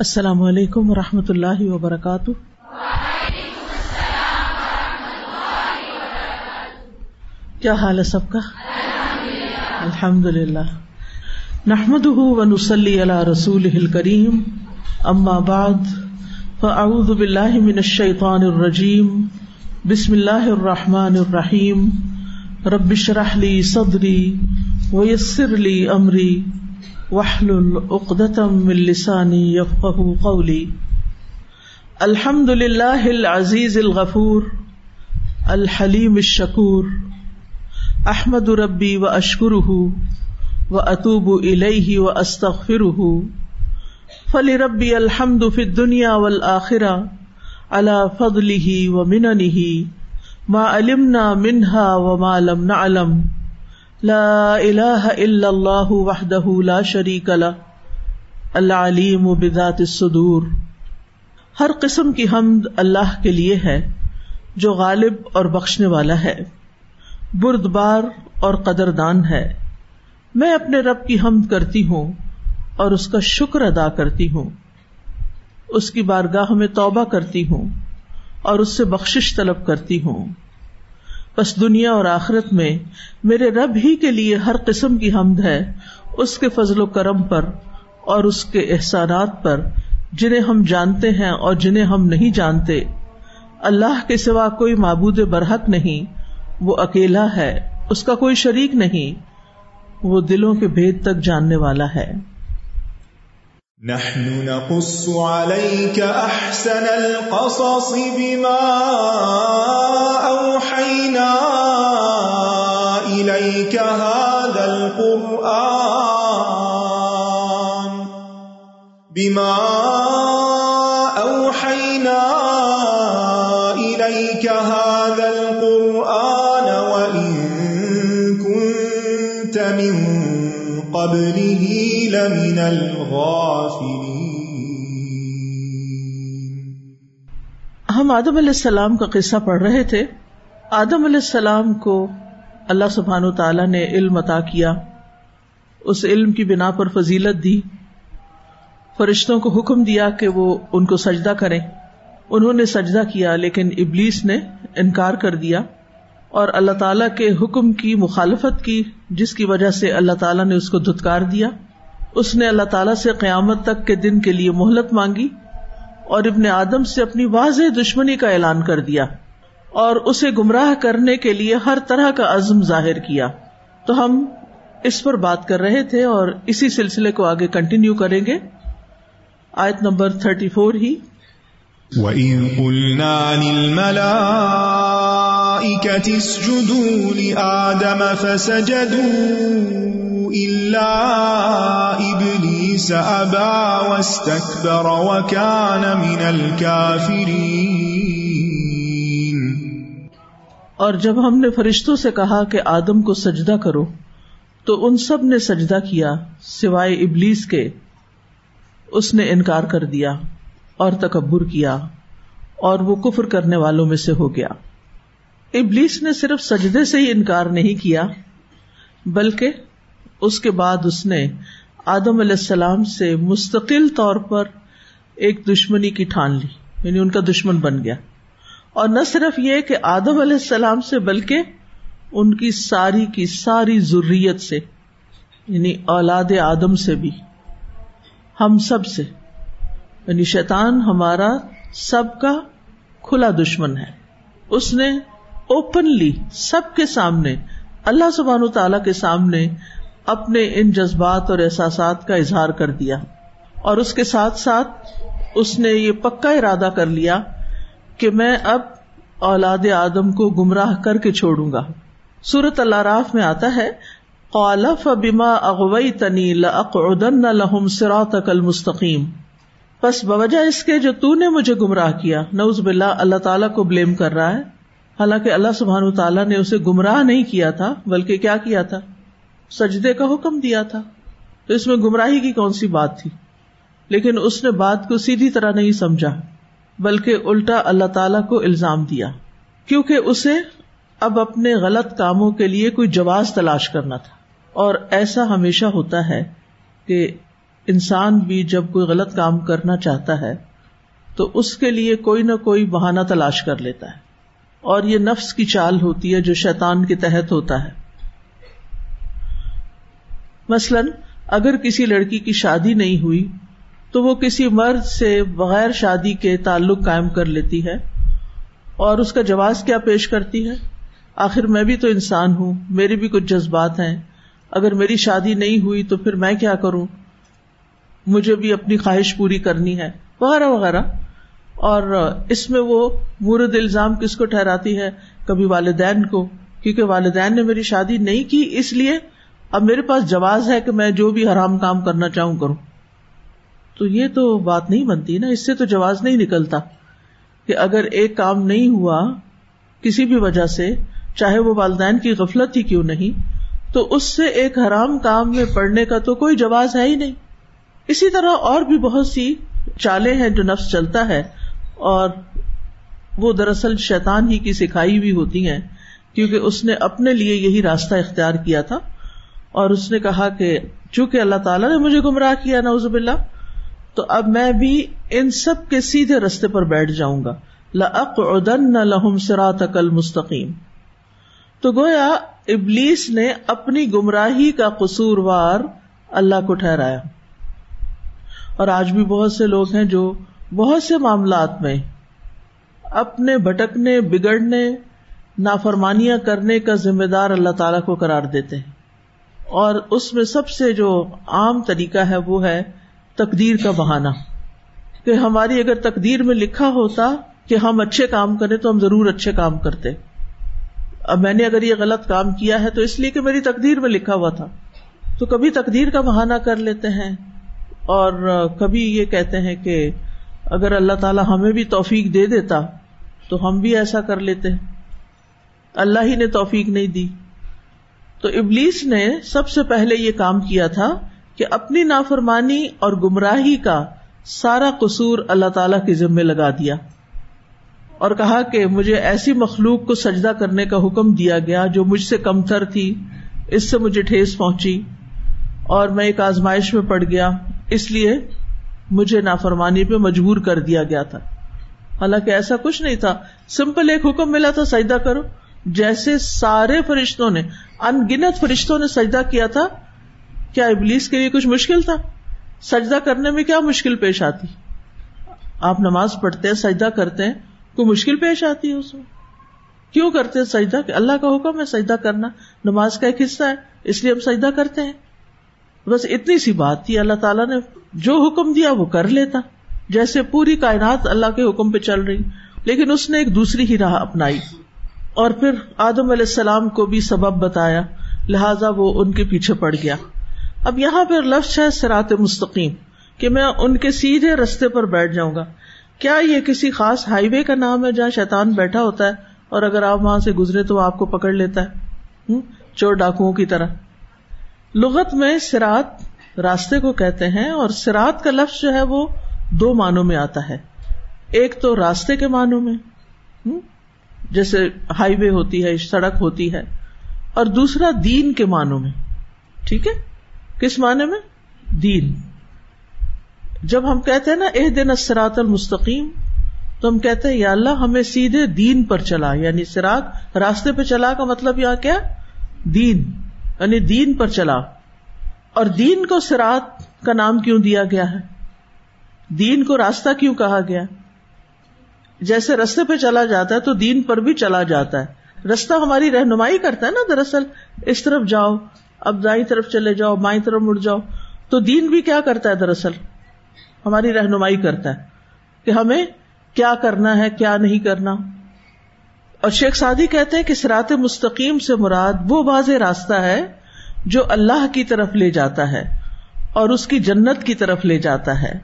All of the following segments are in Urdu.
السلام علیکم و رحمۃ اللہ وبرکاتہ۔ کیا حال ہے سب کا؟ الحمد للہ نحمد ونسلی علی رسول کریم اما بعد، فاعوذ باللہ من الشیطان الرجیم۔ بسم اللہ الرحمن الرحیم۔ رب اشرح لی صدری ویسر لی امری۔ وحلل عقدة من لسانی یفقہ قولی الحمد للہ العزیز الغفور، الحلیم الشکور. احمد ربی و اشکر و اطوب الہ و استخر فلی ربی الحمد فی دنیا والآخرہ اللہ فضل و منن ما علمنا منہا و ما لم نعلم. لا الہ الا اللہ وحدہ لا شریک له العلیم بذات الصدور۔ ہر قسم کی حمد اللہ کے لیے ہے، جو غالب اور بخشنے والا ہے برد بار اور قدر دان ہے۔ میں اپنے رب کی حمد کرتی ہوں اور اس کا شکر ادا کرتی ہوں۔ اس کی بارگاہ میں توبہ کرتی ہوں اور اس سے بخش طلب کرتی ہوں۔ بس دنیا اور آخرت میں میرے رب ہی کے لیے ہر قسم کی حمد ہے، اس کے فضل و کرم پر اور اس کے احسانات پر جنہیں ہم جانتے ہیں اور جنہیں ہم نہیں جانتے۔ اللہ کے سوا کوئی معبود برحق نہیں، وہ اکیلا ہے، اس کا کوئی شریک نہیں، وہ دلوں کے بھید تک جاننے والا ہے۔ نحن نقص عليك احسن القصص بما اوحينا اليك هذا القران بما اوحينا اليك هذا القرآن وإن كنت من قبله القران ہم آدم علیہ السلام کا قصہ پڑھ رہے تھے۔ آدم علیہ السلام کو اللہ سبحان و تعالی نے علم عطا کیا۔ اس علم کی بنا پر فضیلت دی۔ فرشتوں کو حکم دیا کہ وہ ان کو سجدہ کریں۔ انہوں نے سجدہ کیا، لیکن ابلیس نے انکار کر دیا۔ اور اللہ تعالیٰ کے حکم کی مخالفت کی، جس کی وجہ سے اللہ تعالیٰ نے اس کو دھتکار دیا۔ اس نے اللہ تعالیٰ سے قیامت تک کے دن کے لیے مہلت مانگی اور ابن آدم سے اپنی واضح دشمنی کا اعلان کر دیا اور اسے گمراہ کرنے کے لیے ہر طرح کا عزم ظاہر کیا۔ تو ہم اس پر بات کر رہے تھے اور اسی سلسلے کو آگے کنٹینیو کریں گے۔ آیت نمبر تھرٹی فور ہی اسْجُدُوا لِآدَمَ فَسَجَدُوا إِلَّا إِبْلِيسَ أَبَى وَاسْتَكْبَرَ وَكَانَ مِنَ الْكَافِرِينَ۔ اور جب ہم نے فرشتوں سے کہا کہ آدم کو سجدہ کرو، تو ان سب نے سجدہ کیا سوائے ابلیس کے۔ اس نے انکار کر دیا اور تکبر کیا اور وہ کفر کرنے والوں میں سے ہو گیا۔ ابلیس نے صرف سجدے سے ہی انکار نہیں کیا، بلکہ اس کے بعد اس نے آدم علیہ السلام سے مستقل طور پر ایک دشمنی کی ٹھان لی یعنی ان کا دشمن بن گیا۔ اور نہ صرف یہ کہ آدم علیہ السلام سے، بلکہ ان کی ساری کی ساری ضروریت سے یعنی اولاد آدم سے بھی، ہم سب سے یعنی شیطان ہمارا سب کا کھلا دشمن ہے۔ اس نے اوپنلی سب کے سامنے، اللہ سبحان تعالی کے سامنے اپنے ان جذبات اور احساسات کا اظہار کر دیا اور اس کے ساتھ ساتھ اس نے یہ پکا ارادہ کر لیا کہ میں اب اولاد آدم کو گمراہ کر کے چھوڑوں گا۔ سورت اللہ راف میں آتا ہے قالف بما اغوئی تنی لقن لہم سرات المستقیم۔ بس بوجہ اس کے جو تو نے مجھے گمراہ کیا نوز باللہ، اللہ تعالیٰ کو بلیم کر رہا ہے۔ حالانکہ اللہ سبحان تعالیٰ نے اسے گمراہ نہیں کیا تھا، بلکہ کیا کیا تھا؟ سجدے کا حکم دیا تھا۔ تو اس میں گمراہی کی کون سی بات تھی؟ لیکن اس نے بات کو سیدھی طرح نہیں سمجھا، بلکہ الٹا اللہ تعالی کو الزام دیا۔ کیونکہ اسے اب اپنے غلط کاموں کے لیے کوئی جواز تلاش کرنا تھا۔ اور ایسا ہمیشہ ہوتا ہے کہ انسان بھی جب کوئی غلط کام کرنا چاہتا ہے، تو اس کے لیے کوئی نہ کوئی بہانہ تلاش کر لیتا ہے۔ اور یہ نفس کی چال ہوتی ہے جو شیطان کے تحت ہوتا ہے۔ مثلاً اگر کسی لڑکی کی شادی نہیں ہوئی تو وہ کسی مرد سے بغیر شادی کے تعلق قائم کر لیتی ہے اور اس کا جواز کیا پیش کرتی ہے؟ آخر میں بھی تو انسان ہوں، میرے بھی کچھ جذبات ہیں۔ اگر میری شادی نہیں ہوئی تو پھر میں کیا کروں؟ مجھے بھی اپنی خواہش پوری کرنی ہے، وغیرہ وغیرہ۔ اور اس میں وہ مورد الزام کس کو ٹھہراتی ہے؟ کبھی والدین کو، کیونکہ والدین نے میری شادی نہیں کی اس لیے اب میرے پاس جواز ہے کہ میں جو بھی حرام کام کرنا چاہوں کروں۔ تو یہ تو بات نہیں بنتی نا، اس سے تو جواز نہیں نکلتا کہ اگر ایک کام نہیں ہوا کسی بھی وجہ سے، چاہے وہ والدین کی غفلت ہی کیوں نہیں، تو اس سے ایک حرام کام میں پڑنے کا تو کوئی جواز ہے ہی نہیں۔ اسی طرح اور بھی بہت سی چالیں ہیں جو نفس چلتا ہے، اور وہ دراصل شیطان ہی کی سکھائی بھی ہوتی ہیں، کیونکہ اس نے اپنے لیے یہی راستہ اختیار کیا تھا۔ اور اس نے کہا کہ چونکہ اللہ تعالیٰ نے مجھے گمراہ کیا نوزب اللہ تو اب میں بھی ان سب کے سیدھے رستے پر بیٹھ جاؤں گا۔ ادن نہ لہم سرات عقل مستقیم تو گویا ابلیس نے اپنی گمراہی کا قصور وار اللہ کو ٹھہرایا۔ اور آج بھی بہت سے لوگ ہیں جو بہت سے معاملات میں اپنے بھٹکنے، بگڑنے، نافرمانیاں کرنے کا ذمہ دار اللہ تعالی کو قرار دیتے ہیں۔ اور اس میں سب سے جو عام طریقہ ہے وہ ہے تقدیر کا بہانا کہ ہماری اگر تقدیر میں لکھا ہوتا کہ ہم اچھے کام کریں تو ہم ضرور اچھے کام کرتے۔ اب میں نے اگر یہ غلط کام کیا ہے تو اس لیے کہ میری تقدیر میں لکھا ہوا تھا۔ تو کبھی تقدیر کا بہانا کر لیتے ہیں اور کبھی یہ کہتے ہیں کہ اگر اللہ تعالیٰ ہمیں بھی توفیق دے دیتا تو ہم بھی ایسا کر لیتے۔ اللہ ہی نے توفیق نہیں دی۔ تو ابلیس نے سب سے پہلے یہ کام کیا تھا کہ اپنی نافرمانی اور گمراہی کا سارا قصور اللہ تعالی کے ذمے لگا دیا اور کہا کہ مجھے ایسی مخلوق کو سجدہ کرنے کا حکم دیا گیا جو مجھ سے کمتر تھی، اس سے مجھے ٹھیس پہنچی اور میں ایک آزمائش میں پڑ گیا، اس لیے مجھے نافرمانی پہ مجبور کر دیا گیا تھا۔ حالانکہ ایسا کچھ نہیں تھا، سمپل ایک حکم ملا تھا، سجدہ کرو۔ جیسے سارے فرشتوں نے ان گنت فرشتوں نے سجدہ کیا تھا، کیا ابلیس کے لیے کچھ مشکل تھا؟ سجدہ کرنے میں کیا مشکل پیش آتی؟ آپ نماز پڑھتے ہیں، سجدہ کرتے ہیں، کوئی مشکل پیش آتی ہے اس میں؟ کیوں کرتے ہیں سجدہ؟ کہ اللہ کا حکم ہے سجدہ کرنا، نماز کا ایک حصہ ہے، اس لیے ہم سجدہ کرتے ہیں۔ بس اتنی سی بات تھی، اللہ تعالیٰ نے جو حکم دیا وہ کر لیتا۔ جیسے پوری کائنات اللہ کے حکم پہ چل رہی، لیکن اس نے ایک دوسری ہی راہ اپنائی۔ اور پھر آدم علیہ السلام کو بھی سبب بتایا، لہذا وہ ان کے پیچھے پڑ گیا۔ اب یہاں پہ لفظ ہے سرات مستقیم، کہ میں ان کے سیدھے رستے پر بیٹھ جاؤں گا۔ کیا یہ کسی خاص ہائی وے کا نام ہے جہاں شیتان بیٹھا ہوتا ہے اور اگر آپ وہاں سے گزرے تو وہ آپ کو پکڑ لیتا ہے؟ چور ڈاکوؤں کی طرح۔ لغت میں سرات راستے کو کہتے ہیں اور سرات کا لفظ جو ہے وہ دو معنوں میں آتا ہے۔ ایک تو راستے کے معنوں میں جیسے ہائی وے ہوتی ہے، سڑک ہوتی ہے، اور دوسرا دین کے معنوں میں، ٹھیک ہے؟ کس معنی میں؟ دین۔ جب ہم کہتے ہیں نا اح دن اسرات المستقیم، تو ہم کہتے ہیں، یا اللہ، ہمیں سیدھے دین پر چلا یعنی سراط راستے پہ چلا کا مطلب یہاں کیا؟ دین یعنی دین پر چلا۔ اور دین کو سرات کا نام کیوں دیا گیا ہے؟ دین کو راستہ کیوں کہا گیا؟ جیسے رستے پہ چلا جاتا ہے تو دین پر بھی چلا جاتا ہے۔ رستہ ہماری رہنمائی کرتا ہے نا دراصل۔ اس طرف جاؤ، اب دائیں طرف چلے جاؤ، بائیں طرف مڑ جاؤ۔ تو دین بھی کیا کرتا ہے دراصل؟ ہماری رہنمائی کرتا ہے کہ ہمیں کیا کرنا ہے، کیا نہیں کرنا۔ اور شیخ سادی کہتے ہیں کہ سرات مستقیم سے مراد وہ واضح راستہ ہے جو اللہ کی طرف لے جاتا ہے اور اس کی جنت کی طرف لے جاتا ہے۔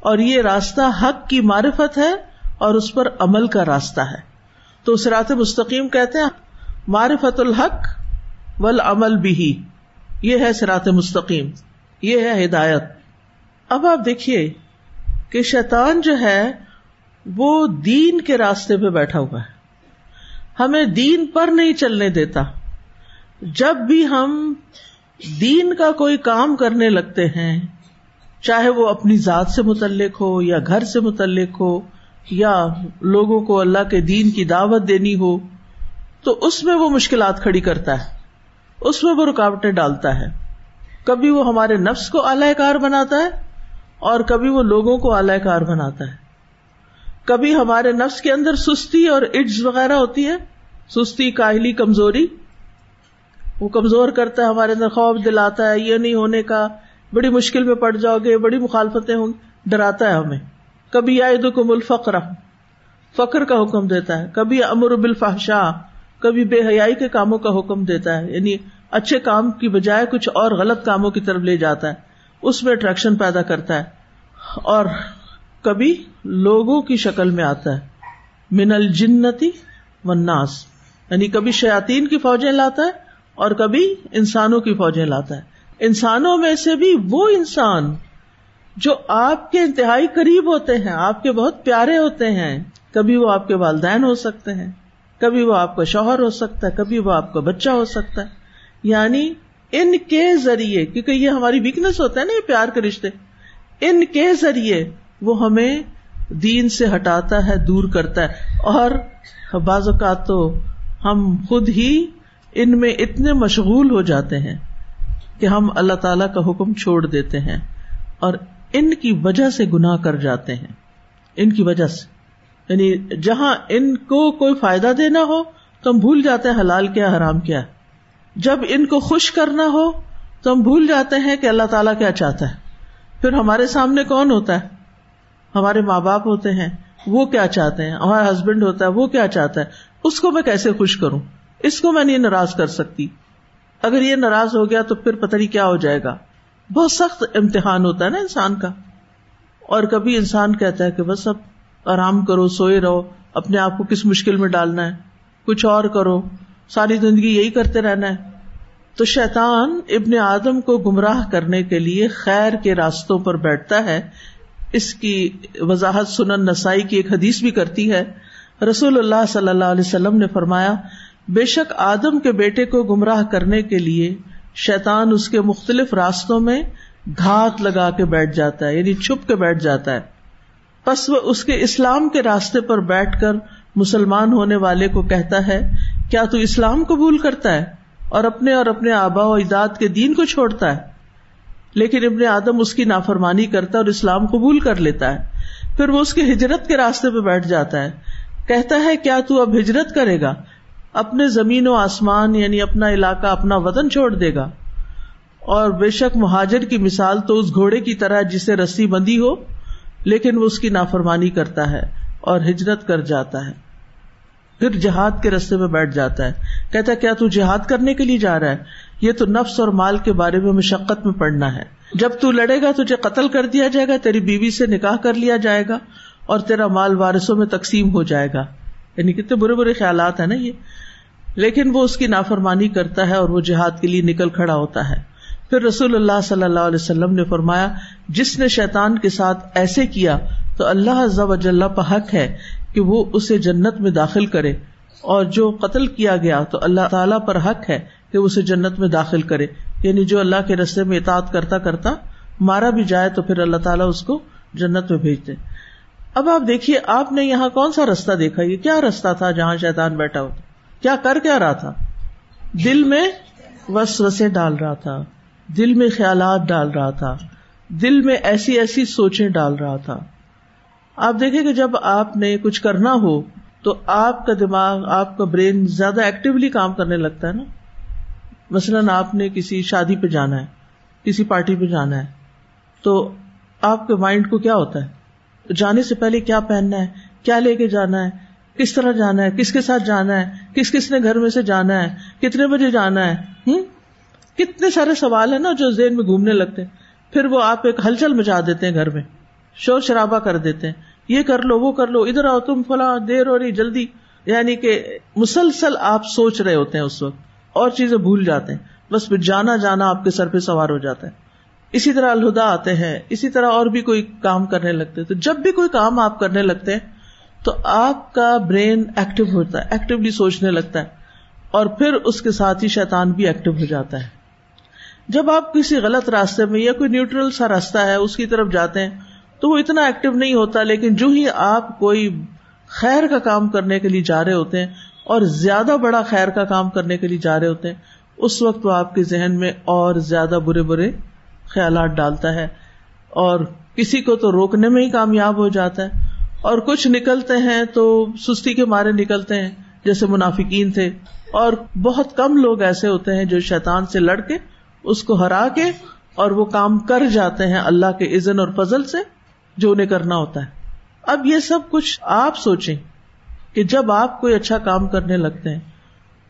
اور یہ راستہ حق کی معرفت ہے اور اس پر عمل کا راستہ ہے۔ تو سرات مستقیم کہتے ہیں، معرفت الحق والعمل بھی یہ ہے سرات مستقیم۔ یہ ہے ہدایت۔ اب آپ دیکھیے کہ شیطان جو ہے، وہ دین کے راستے پہ بیٹھا ہوا ہے۔ ہمیں دین پر نہیں چلنے دیتا۔ جب بھی ہم دین کا کوئی کام کرنے لگتے ہیں، چاہے وہ اپنی ذات سے متعلق ہو یا گھر سے متعلق ہو یا لوگوں کو اللہ کے دین کی دعوت دینی ہو، تو اس میں وہ مشکلات کھڑی کرتا ہے، اس میں وہ رکاوٹیں ڈالتا ہے۔ کبھی وہ ہمارے نفس کو اعلی کار بناتا ہے اور کبھی وہ لوگوں کو اعلی کار بناتا ہے۔ کبھی ہمارے نفس کے اندر سستی اور اڈز وغیرہ ہوتی ہے، سستی، کاہلی، کمزوری۔ وہ کمزور کرتا ہے، ہمارے اندر خوف دلاتا ہے، یہ نہیں ہونے کا، بڑی مشکل میں پڑ جاؤ گے، بڑی مخالفتیں ہوں ڈراتا ہے ہمیں۔ کبھی آئے تو کم الفقر فخر کا حکم دیتا ہے، کبھی امر بالفحشاء، کبھی بے حیائی کے کاموں کا حکم دیتا ہے یعنی اچھے کام کی بجائے کچھ اور غلط کاموں کی طرف لے جاتا ہے، اس میں اٹریکشن پیدا کرتا ہے، اور کبھی لوگوں کی شکل میں آتا ہے، من الجنتی والناس یعنی کبھی شیاتین کی فوجیں لاتا ہے، اور کبھی انسانوں کی فوجیں لاتا ہے۔ انسانوں میں سے بھی وہ انسان جو آپ کے انتہائی قریب ہوتے ہیں، آپ کے بہت پیارے ہوتے ہیں، کبھی وہ آپ کے والدین ہو سکتے ہیں، کبھی وہ آپ کا شوہر ہو سکتا ہے، کبھی وہ آپ کا بچہ ہو سکتا ہے۔ یعنی ان کے ذریعے، کیونکہ یہ ہماری ویکنیس ہوتا ہے نا، یہ پیار کے رشتے۔ ان کے ذریعے وہ ہمیں دین سے ہٹاتا ہے، دور کرتا ہے۔ اور بعض اوقات تو ہم خود ہی ان میں اتنے مشغول ہو جاتے ہیں کہ ہم اللہ تعالی کا حکم چھوڑ دیتے ہیں۔ اور ان کی وجہ سے گناہ کر جاتے ہیں۔ ان کی وجہ سے۔ یعنی جہاں ان کو کوئی فائدہ دینا ہو، تو ہم بھول جاتے ہیں حلال کیا، حرام کیا۔ جب ان کو خوش کرنا ہو، تو ہم بھول جاتے ہیں کہ اللہ تعالیٰ کیا چاہتا ہے۔ پھر ہمارے سامنے کون ہوتا ہے؟ ہمارے ماں باپ ہوتے ہیں، وہ کیا چاہتے ہیں؟ ہمارا ہسبینڈ ہوتا ہے، وہ کیا چاہتا ہے؟ اس کو میں کیسے خوش کروں؟ اس کو میں نہیں ناراض کر سکتی۔ اگر یہ ناراض ہو گیا تو پھر پتہ نہیں کیا ہو جائے گا۔ بہت سخت امتحان ہوتا ہے نا انسان کا۔ اور کبھی انسان کہتا ہے کہ بس اب آرام کرو، سوئے رہو، اپنے آپ کو کس مشکل میں ڈالنا ہے، کچھ اور کرو۔ ساری زندگی یہی کرتے رہنا ہے۔ تو شیطان ابن آدم کو گمراہ کرنے کے لیے خیر کے راستوں پر بیٹھتا ہے۔ اس کی وضاحت سنن نسائی کی ایک حدیث بھی کرتی ہے۔ رسول اللہ صلی اللہ علیہ وسلم نے فرمایا، بے شک آدم کے بیٹے کو گمراہ کرنے کے لیے شیطان اس کے مختلف راستوں میں گھات لگا کے بیٹھ جاتا ہے یعنی چھپ کے بیٹھ جاتا ہے۔ بس وہ اس کے اسلام کے راستے پر بیٹھ کر مسلمان ہونے والے کو کہتا ہے، کیا تو اسلام قبول کرتا ہے؟ اور اپنے اور اپنے آبا و اجداد کے دین کو چھوڑتا ہے۔ لیکن ابن آدم اس کی نافرمانی کرتا ہے اور اسلام قبول کر لیتا ہے۔ پھر وہ اس کی ہجرت کے راستے پہ بیٹھ جاتا ہے۔ کہتا ہے، کیا تو اب ہجرت کرے گا؟ اپنے زمین و آسمان یعنی اپنا علاقہ، اپنا وطن چھوڑ دے گا۔ اور بے شک مہاجر کی مثال تو اس گھوڑے کی طرح جسے رسی بندی ہو، لیکن وہ اس کی نافرمانی کرتا ہے اور ہجرت کر جاتا ہے۔ پھر جہاد کے رستے میں بیٹھ جاتا ہے۔ کہتا ہے، کیا تو جہاد کرنے کے لیے جا رہا ہے؟ یہ تو نفس اور مال کے بارے میں مشقت میں پڑنا ہے۔ جب تو لڑے گا، تجھے قتل کر دیا جائے گا، تیری بیوی سے نکاح کر لیا جائے گا اور تیرا مال وارثوں میں تقسیم ہو جائے گا۔ یعنی کتنے برے برے خیالات ہیں نا یہ۔ لیکن وہ اس کی نافرمانی کرتا ہے اور وہ جہاد کے لیے نکل کھڑا ہوتا ہے۔ پھر رسول اللہ صلی اللہ علیہ وسلم نے فرمایا، جس نے شیطان کے ساتھ ایسے کیا، تو اللہ ضب اجلّہ پہ حق ہے کہ وہ اسے جنت میں داخل کرے۔ اور جو قتل کیا گیا، تو اللہ تعالیٰ پر حق ہے کہ اسے جنت میں داخل کرے۔ یعنی جو اللہ کے رستے میں اطاعت کرتا کرتا مارا بھی جائے، تو پھر اللہ تعالیٰ اس کو جنت میں بھیج دے۔ اب آپ دیکھیے، آپ نے یہاں کون سا رستہ دیکھا؟ یہ کیا رستہ تھا جہاں شیطان بیٹھا ہوا کیا کر کیا رہا تھا؟ دل میں وس وسے ڈال رہا تھا، دل میں خیالات ڈال رہا تھا، دل میں ایسی ایسی سوچیں ڈال رہا تھا۔ آپ دیکھیں کہ جب آپ نے کچھ کرنا ہو تو آپ کا دماغ، آپ کا برین زیادہ ایکٹیولی کام کرنے لگتا ہے نا۔ مثلاً آپ نے کسی شادی پہ جانا ہے، کسی پارٹی پہ جانا ہے، تو آپ کے مائنڈ کو کیا ہوتا ہے؟ جانے سے پہلے کیا پہننا ہے؟ کیا لے کے جانا ہے؟ کس طرح جانا ہے؟ کس کے ساتھ جانا ہے؟ کس کس نے گھر میں سے جانا ہے؟ کتنے بجے جانا ہے؟ ہوں کتنے سارے سوال ہیں نا جو ذہن میں گھومنے لگتے ہیں۔ پھر وہ آپ ایک ہلچل مچا دیتے ہیں گھر میں۔ شور شرابہ کر دیتے ہیں۔ یہ کر لو، وہ کر لو، ادھر آؤ تم فلاں، دیر ہو رہی، جلدی۔ یعنی کہ مسلسل آپ سوچ رہے ہوتے ہیں اس وقت۔ اور چیزیں بھول جاتے ہیں۔ بس پھر جانا جانا آپ کے سر پہ سوار ہو جاتا ہے۔ اسی طرح الہدا آتے ہیں، اسی طرح اور بھی کوئی کام کرنے لگتے تو جب بھی کوئی کام آپ کرنے لگتے ہیں، تو آپ کا برین ایکٹیو ہوتا ہے، ایکٹیولی سوچنے لگتا ہے، اور پھر اس کے ساتھ ہی شیطان بھی ایکٹیو ہو جاتا ہے۔ جب آپ کسی غلط راستے میں یا کوئی نیوٹرل سا راستہ ہے، اس کی طرف جاتے ہیں، تو وہ اتنا ایکٹیو نہیں ہوتا، لیکن جو ہی آپ کوئی خیر کا کام کرنے کے لیے جا رہے ہوتے ہیں، اور زیادہ بڑا خیر کا کام کرنے کے لیے جا رہے ہوتے ہیں، اس وقت وہ آپ کے ذہن میں اور زیادہ برے برے خیالات ڈالتا ہے اور کسی کو تو روکنے میں ہی کامیاب ہو جاتا ہے اور کچھ نکلتے ہیں تو سستی کے مارے نکلتے ہیں، جیسے منافقین تھے۔ اور بہت کم لوگ ایسے ہوتے ہیں جو شیطان سے لڑ کے، اس کو ہرا کے اور وہ کام کر جاتے ہیں اللہ کے عزن اور فضل سے جو انہیں کرنا ہوتا ہے۔ اب یہ سب کچھ آپ سوچیں کہ جب آپ کوئی اچھا کام کرنے لگتے ہیں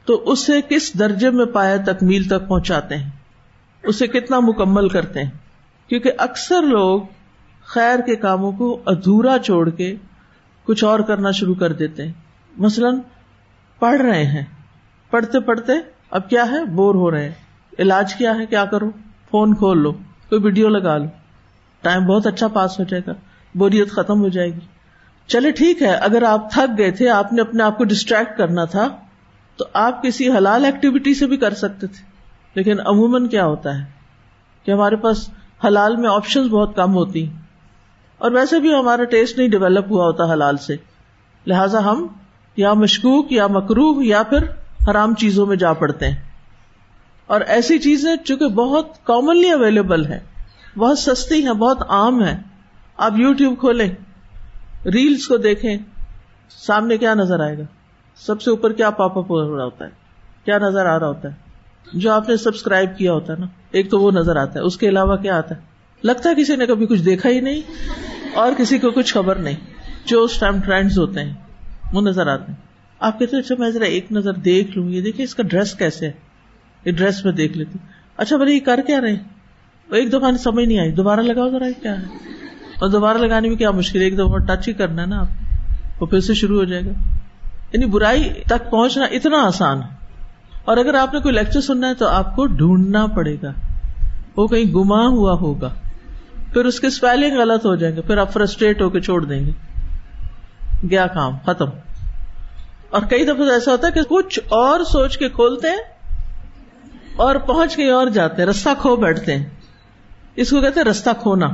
تو اسے کس درجے میں پایا تکمیل تک پہنچاتے ہیں؟ اسے کتنا مکمل کرتے ہیں؟ کیونکہ اکثر لوگ خیر کے کاموں کو ادھورا چھوڑ کے کچھ اور کرنا شروع کر دیتے ہیں۔ مثلاً، پڑھ رہے ہیں۔ پڑھتے پڑھتے اب کیا ہے؟ بور ہو رہے ہیں۔ علاج کیا ہے؟ کیا کرو فون کھول لو، کوئی ویڈیو لگا لو۔ ٹائم بہت اچھا پاس ہو جائے گا، بوریت ختم ہو جائے گی۔ چلے ٹھیک ہے، اگر آپ تھک گئے تھے، آپ نے اپنے آپ کو ڈسٹریکٹ کرنا تھا، تو آپ کسی حلال ایکٹیویٹی سے بھی کر سکتے تھے۔ لیکن عموماً کیا ہوتا ہے کہ ہمارے پاس حلال میں آپشن بہت کم ہوتی اور ویسے بھی ہمارا ٹیسٹ نہیں ڈیولپ ہوا ہوتا حلال سے۔ لہذا ہم یا مشکوک یا مکروح یا پھر حرام چیزوں میں جا پڑتے ہیں۔ اور ایسی چیزیں چونکہ بہت کامنلی اویلیبل ہے بہت سستی ہیں، بہت عام ہے آپ یو ٹیوب کھولیں ریلس کو دیکھیں، سامنے کیا نظر آئے گا؟ سب سے اوپر کیا پاپ اپ ہو رہا ہوتا ہے؟ کیا نظر آ رہا ہوتا ہے؟ جو آپ نے سبسکرائب کیا ہوتا ہے نا، ایک تو وہ نظر آتا ہے، اس کے علاوہ کیا آتا ہے؟ لگتا ہے کسی نے کبھی کچھ دیکھا ہی نہیں اور کسی کو کچھ خبر نہیں، جو اس ٹائم ٹرینڈ ہوتے ہیں، وہ نظر آتے ہیں۔ آپ کہتے ہیں اچھا میں ذرا ایک نظر دیکھ لوں، یہ دیکھیے اس کا ڈریس کیسے ہے؟ یہ ڈریس میں دیکھ لیتی اچھا بھائی، یہ کر کیا رہے ایک دفعہ سمجھ نہیں آئی۔ دوبارہ لگاؤ ذرا کیا ہے؟ اور دوبارہ لگانے میں کیا مشکل ہے؟ ایک دفعہ ٹچ ہی کرنا ہے نا آپ۔ وہ پھر سے شروع ہو جائے گا۔ یعنی برائی تک پہنچنا اتنا آسان ہے۔ اور اگر آپ نے کوئی لیکچر سننا ہے تو آپ کو ڈھونڈنا پڑے گا۔ وہ کہیں گما ہوا ہوگا۔ پھر اس کے اسپیلنگ غلط ہو جائیں گے۔ پھر آپ فرسٹریٹ ہو کے چھوڑ دیں گے۔ گیا کام، ختم۔ اور کئی دفعہ ایسا ہوتا ہے کہ کچھ اور سوچ کے کھولتے ہیں اور پہنچ کے اور جاتے ہیں، رستہ کھو بیٹھتے ہیں۔ اس کو کہتے ہیں رستہ کھونا۔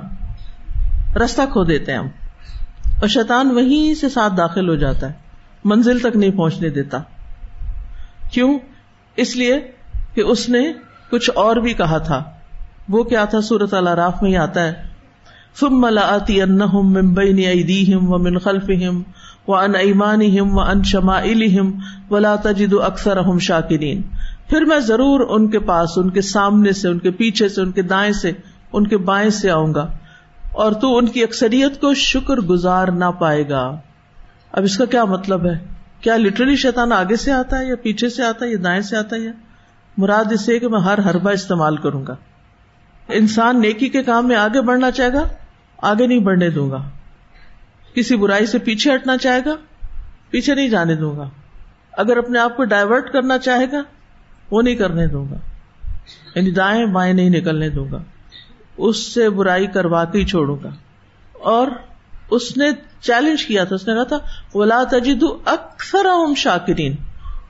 رستہ کھو دیتے ہیں ہم۔ اور شیطان وہیں سے ساتھ داخل ہو جاتا ہے۔ منزل تک نہیں پہنچنے دیتا۔ کیوں؟ اس لیے کہ اس نے کچھ اور بھی کہا تھا۔ وہ کیا تھا؟ سورت اللہ راف میں ہی آتا ہے۔ فم ملا آتی ان بین ایدیہم و من خلفہم و ان ایمانہم و ان شمائلہم ولا تجد اکثرہم شاکرین۔ پھر میں ضرور ان کے پاس، ان کے سامنے سے، ان کے پیچھے سے، ان کے دائیں سے، ان کے بائیں سے آؤں گا۔ اور تو ان کی اکثریت کو شکر گزار نہ پائے گا۔ اب اس کا کیا مطلب ہے؟ کیا لٹرلی شیطان آگے سے آتا ہے یا پیچھے سے آتا ہے یا دائیں سے آتا ہے یا؟ مراد اس سے کہ میں ہر ہربا استعمال کروں گا۔ انسان نیکی کے کام میں آگے بڑھنا چاہے گا، آگے نہیں بڑھنے دوں گا۔ کسی برائی سے پیچھے ہٹنا چاہے گا، پیچھے نہیں جانے دوں گا۔ اگر اپنے آپ کو ڈائیورٹ کرنا چاہے گا، وہ نہیں کرنے دوں گا۔ یعنی دائیں بائیں نہیں نکلنے دوں گا۔ اس سے برائی کروا کے ہی چھوڑوں گا۔ اور اس نے چیلنج کیا تھا، اس نے کہا تھا، ولا تجد اکثر شاکرین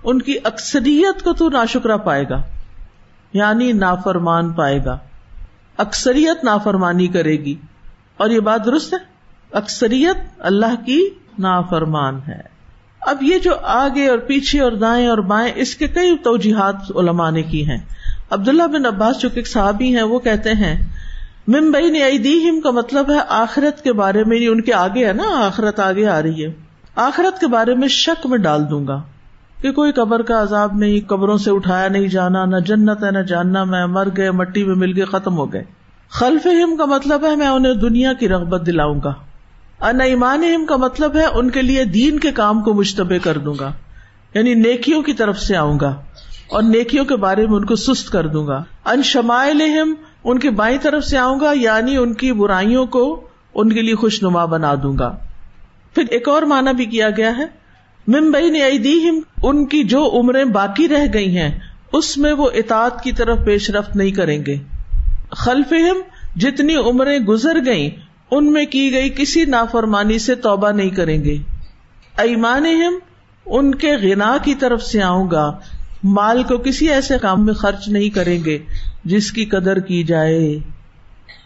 ان کی اکثریت کو تو ناشکرا پائے گا یعنی نافرمان پائے گا۔ اکثریت نافرمانی کرے گی۔ اور یہ بات درست ہے؟ اکثریت اللہ کی نافرمان ہے۔ اب یہ جو آگے اور پیچھے اور دائیں اور بائیں، اس کے کئی توجیحات علماء نے کی ہیں۔ عبداللہ بن عباس جو کہ صحابی ہیں، وہ کہتے ہیں ممبئی نے کا مطلب ہے آخرت کے بارے میں یعنی ان کے آگے ہے نا، آخرت آگے آ رہی ہے۔ آخرت کے بارے میں شک میں ڈال دوں گا کہ کوئی قبر کا عذاب نہیں، قبروں سے اٹھایا نہیں جانا، نہ جنت ہے، نہ جاننا میں مر گئے، مٹی میں مل گئے، ختم ہو گئے۔ خلف ہم کا مطلب ہے میں انہیں دنیا کی رغبت دلاؤں گا۔ ان ایمان ہم کا مطلب ہے ان کے لیے دین کے کام کو مشتبہ کر دوں گا۔ یعنی نیکیوں کی طرف سے آؤں گا اور نیکیوں کے بارے میں ان کو سست کر دوں گا۔ ان شمائل ان کی بائیں طرف سے آؤں گا یعنی ان کی برائیوں کو ان کے لیے خوش نما بنا دوں گا۔ پھر ایک اور مانا بھی کیا گیا ہے۔ ممبئی نے ان کی جو عمریں باقی رہ گئی ہیں، اس میں وہ اطاعت کی طرف پیش رفت نہیں کریں گے۔ خلف جتنی عمریں گزر گئیں، ان میں کی گئی کسی نافرمانی سے توبہ نہیں کریں گے۔ ایمان ان کے غنا کی طرف سے آؤں گا۔ مال کو کسی ایسے کام میں خرچ نہیں کریں گے۔ جس کی قدر کی جائے،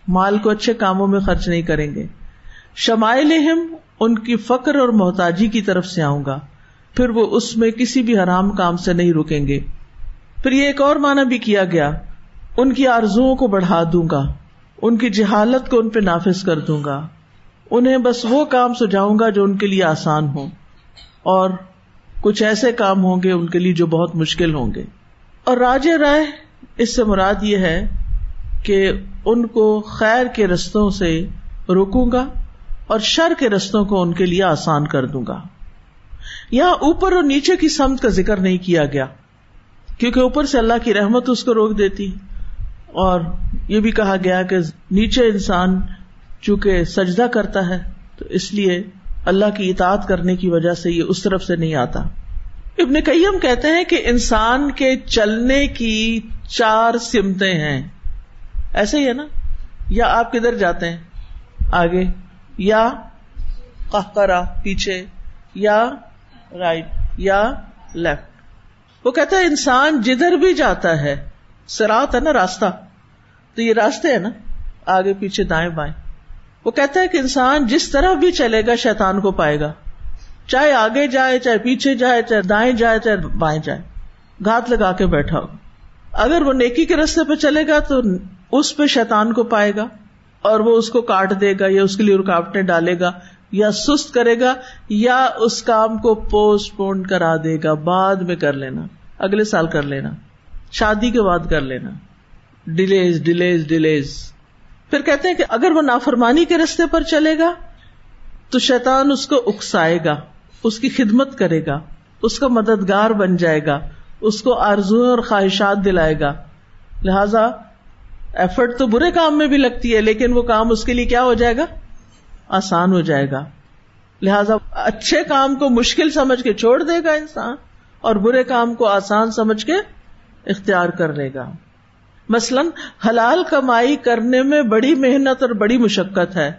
مال کو اچھے کاموں میں خرچ نہیں کریں گے۔ شمائل ان کی فقر اور محتاجی کی طرف سے آؤں گا، پھر وہ اس میں کسی بھی حرام کام سے نہیں رکیں گے۔ پھر یہ ایک اور معنی بھی کیا گیا، ان کی آرزو کو بڑھا دوں گا، ان کی جہالت کو ان پہ نافذ کر دوں گا۔ انہیں بس وہ کام سجاؤں گا جو ان کے لیے آسان ہو اور کچھ ایسے کام ہوں گے ان کے لیے جو بہت مشکل ہوں گے۔ اور راج رائے اس سے مراد یہ ہے کہ ان کو خیر کے رستوں سے روکوں گا اور شر کے رستوں کو ان کے لیے آسان کر دوں گا۔ یہاں اوپر اور نیچے کی سمت کا ذکر نہیں کیا گیا، کیونکہ اوپر سے اللہ کی رحمت اس کو روک دیتی۔ اور یہ بھی کہا گیا کہ نیچے انسان چونکہ سجدہ کرتا ہے، تو اس لیے اللہ کی اطاعت کرنے کی وجہ سے یہ اس طرف سے نہیں آتا۔ ابن کئیم کہتے ہیں کہ انسان کے چلنے کی چار سمتیں ہیں۔ ایسے ہی ہے نا؟ یا آپ کدھر جاتے ہیں؟ آگے۔ یا قہقرا پیچھے۔ یا رائٹ۔ یا لیفٹ۔ وہ کہتا ہے انسان جدھر بھی جاتا ہے، سرات ہے نا راستہ؟ تو یہ راستے ہیں نا؟ آگے، پیچھے، دائیں بائیں۔ وہ کہتا ہے کہ انسان جس طرح بھی چلے گا، شیطان کو پائے گا۔ چاہے آگے جائے، چاہے پیچھے جائے، چاہے دائیں جائے، چاہے بائیں جائے، گھات لگا کے بیٹھا ہو۔ اگر وہ نیکی کے رستے پہ چلے گا تو اس پہ شیطان کو پائے گا اور وہ اس کو کاٹ دے گا یا اس کے لیے رکاوٹیں ڈالے گا یا سست کرے گا یا اس کام کو پوسٹ پون کرا دے گا۔ بعد میں کر لینا، اگلے سال کر لینا۔ شادی کے بعد کر لینا۔ ڈیلیز ڈیلیز ڈیلیز۔ پھر کہتے ہیں کہ اگر وہ نافرمانی کے رستے پر چلے گا تو شیطان اس کو اکسائے گا۔ اس کی خدمت کرے گا، اس کا مددگار بن جائے گا، اس کو آرزو اور خواہشات دلائے گا۔ لہذا ایفرٹ تو برے کام میں بھی لگتی ہے، لیکن وہ کام اس کے لیے کیا ہو جائے گا؟ آسان ہو جائے گا۔ لہذا اچھے کام کو مشکل سمجھ کے چھوڑ دے گا انسان، اور برے کام کو آسان سمجھ کے اختیار کر لے گا۔ مثلاً حلال کمائی کرنے میں بڑی محنت اور بڑی مشقت ہے۔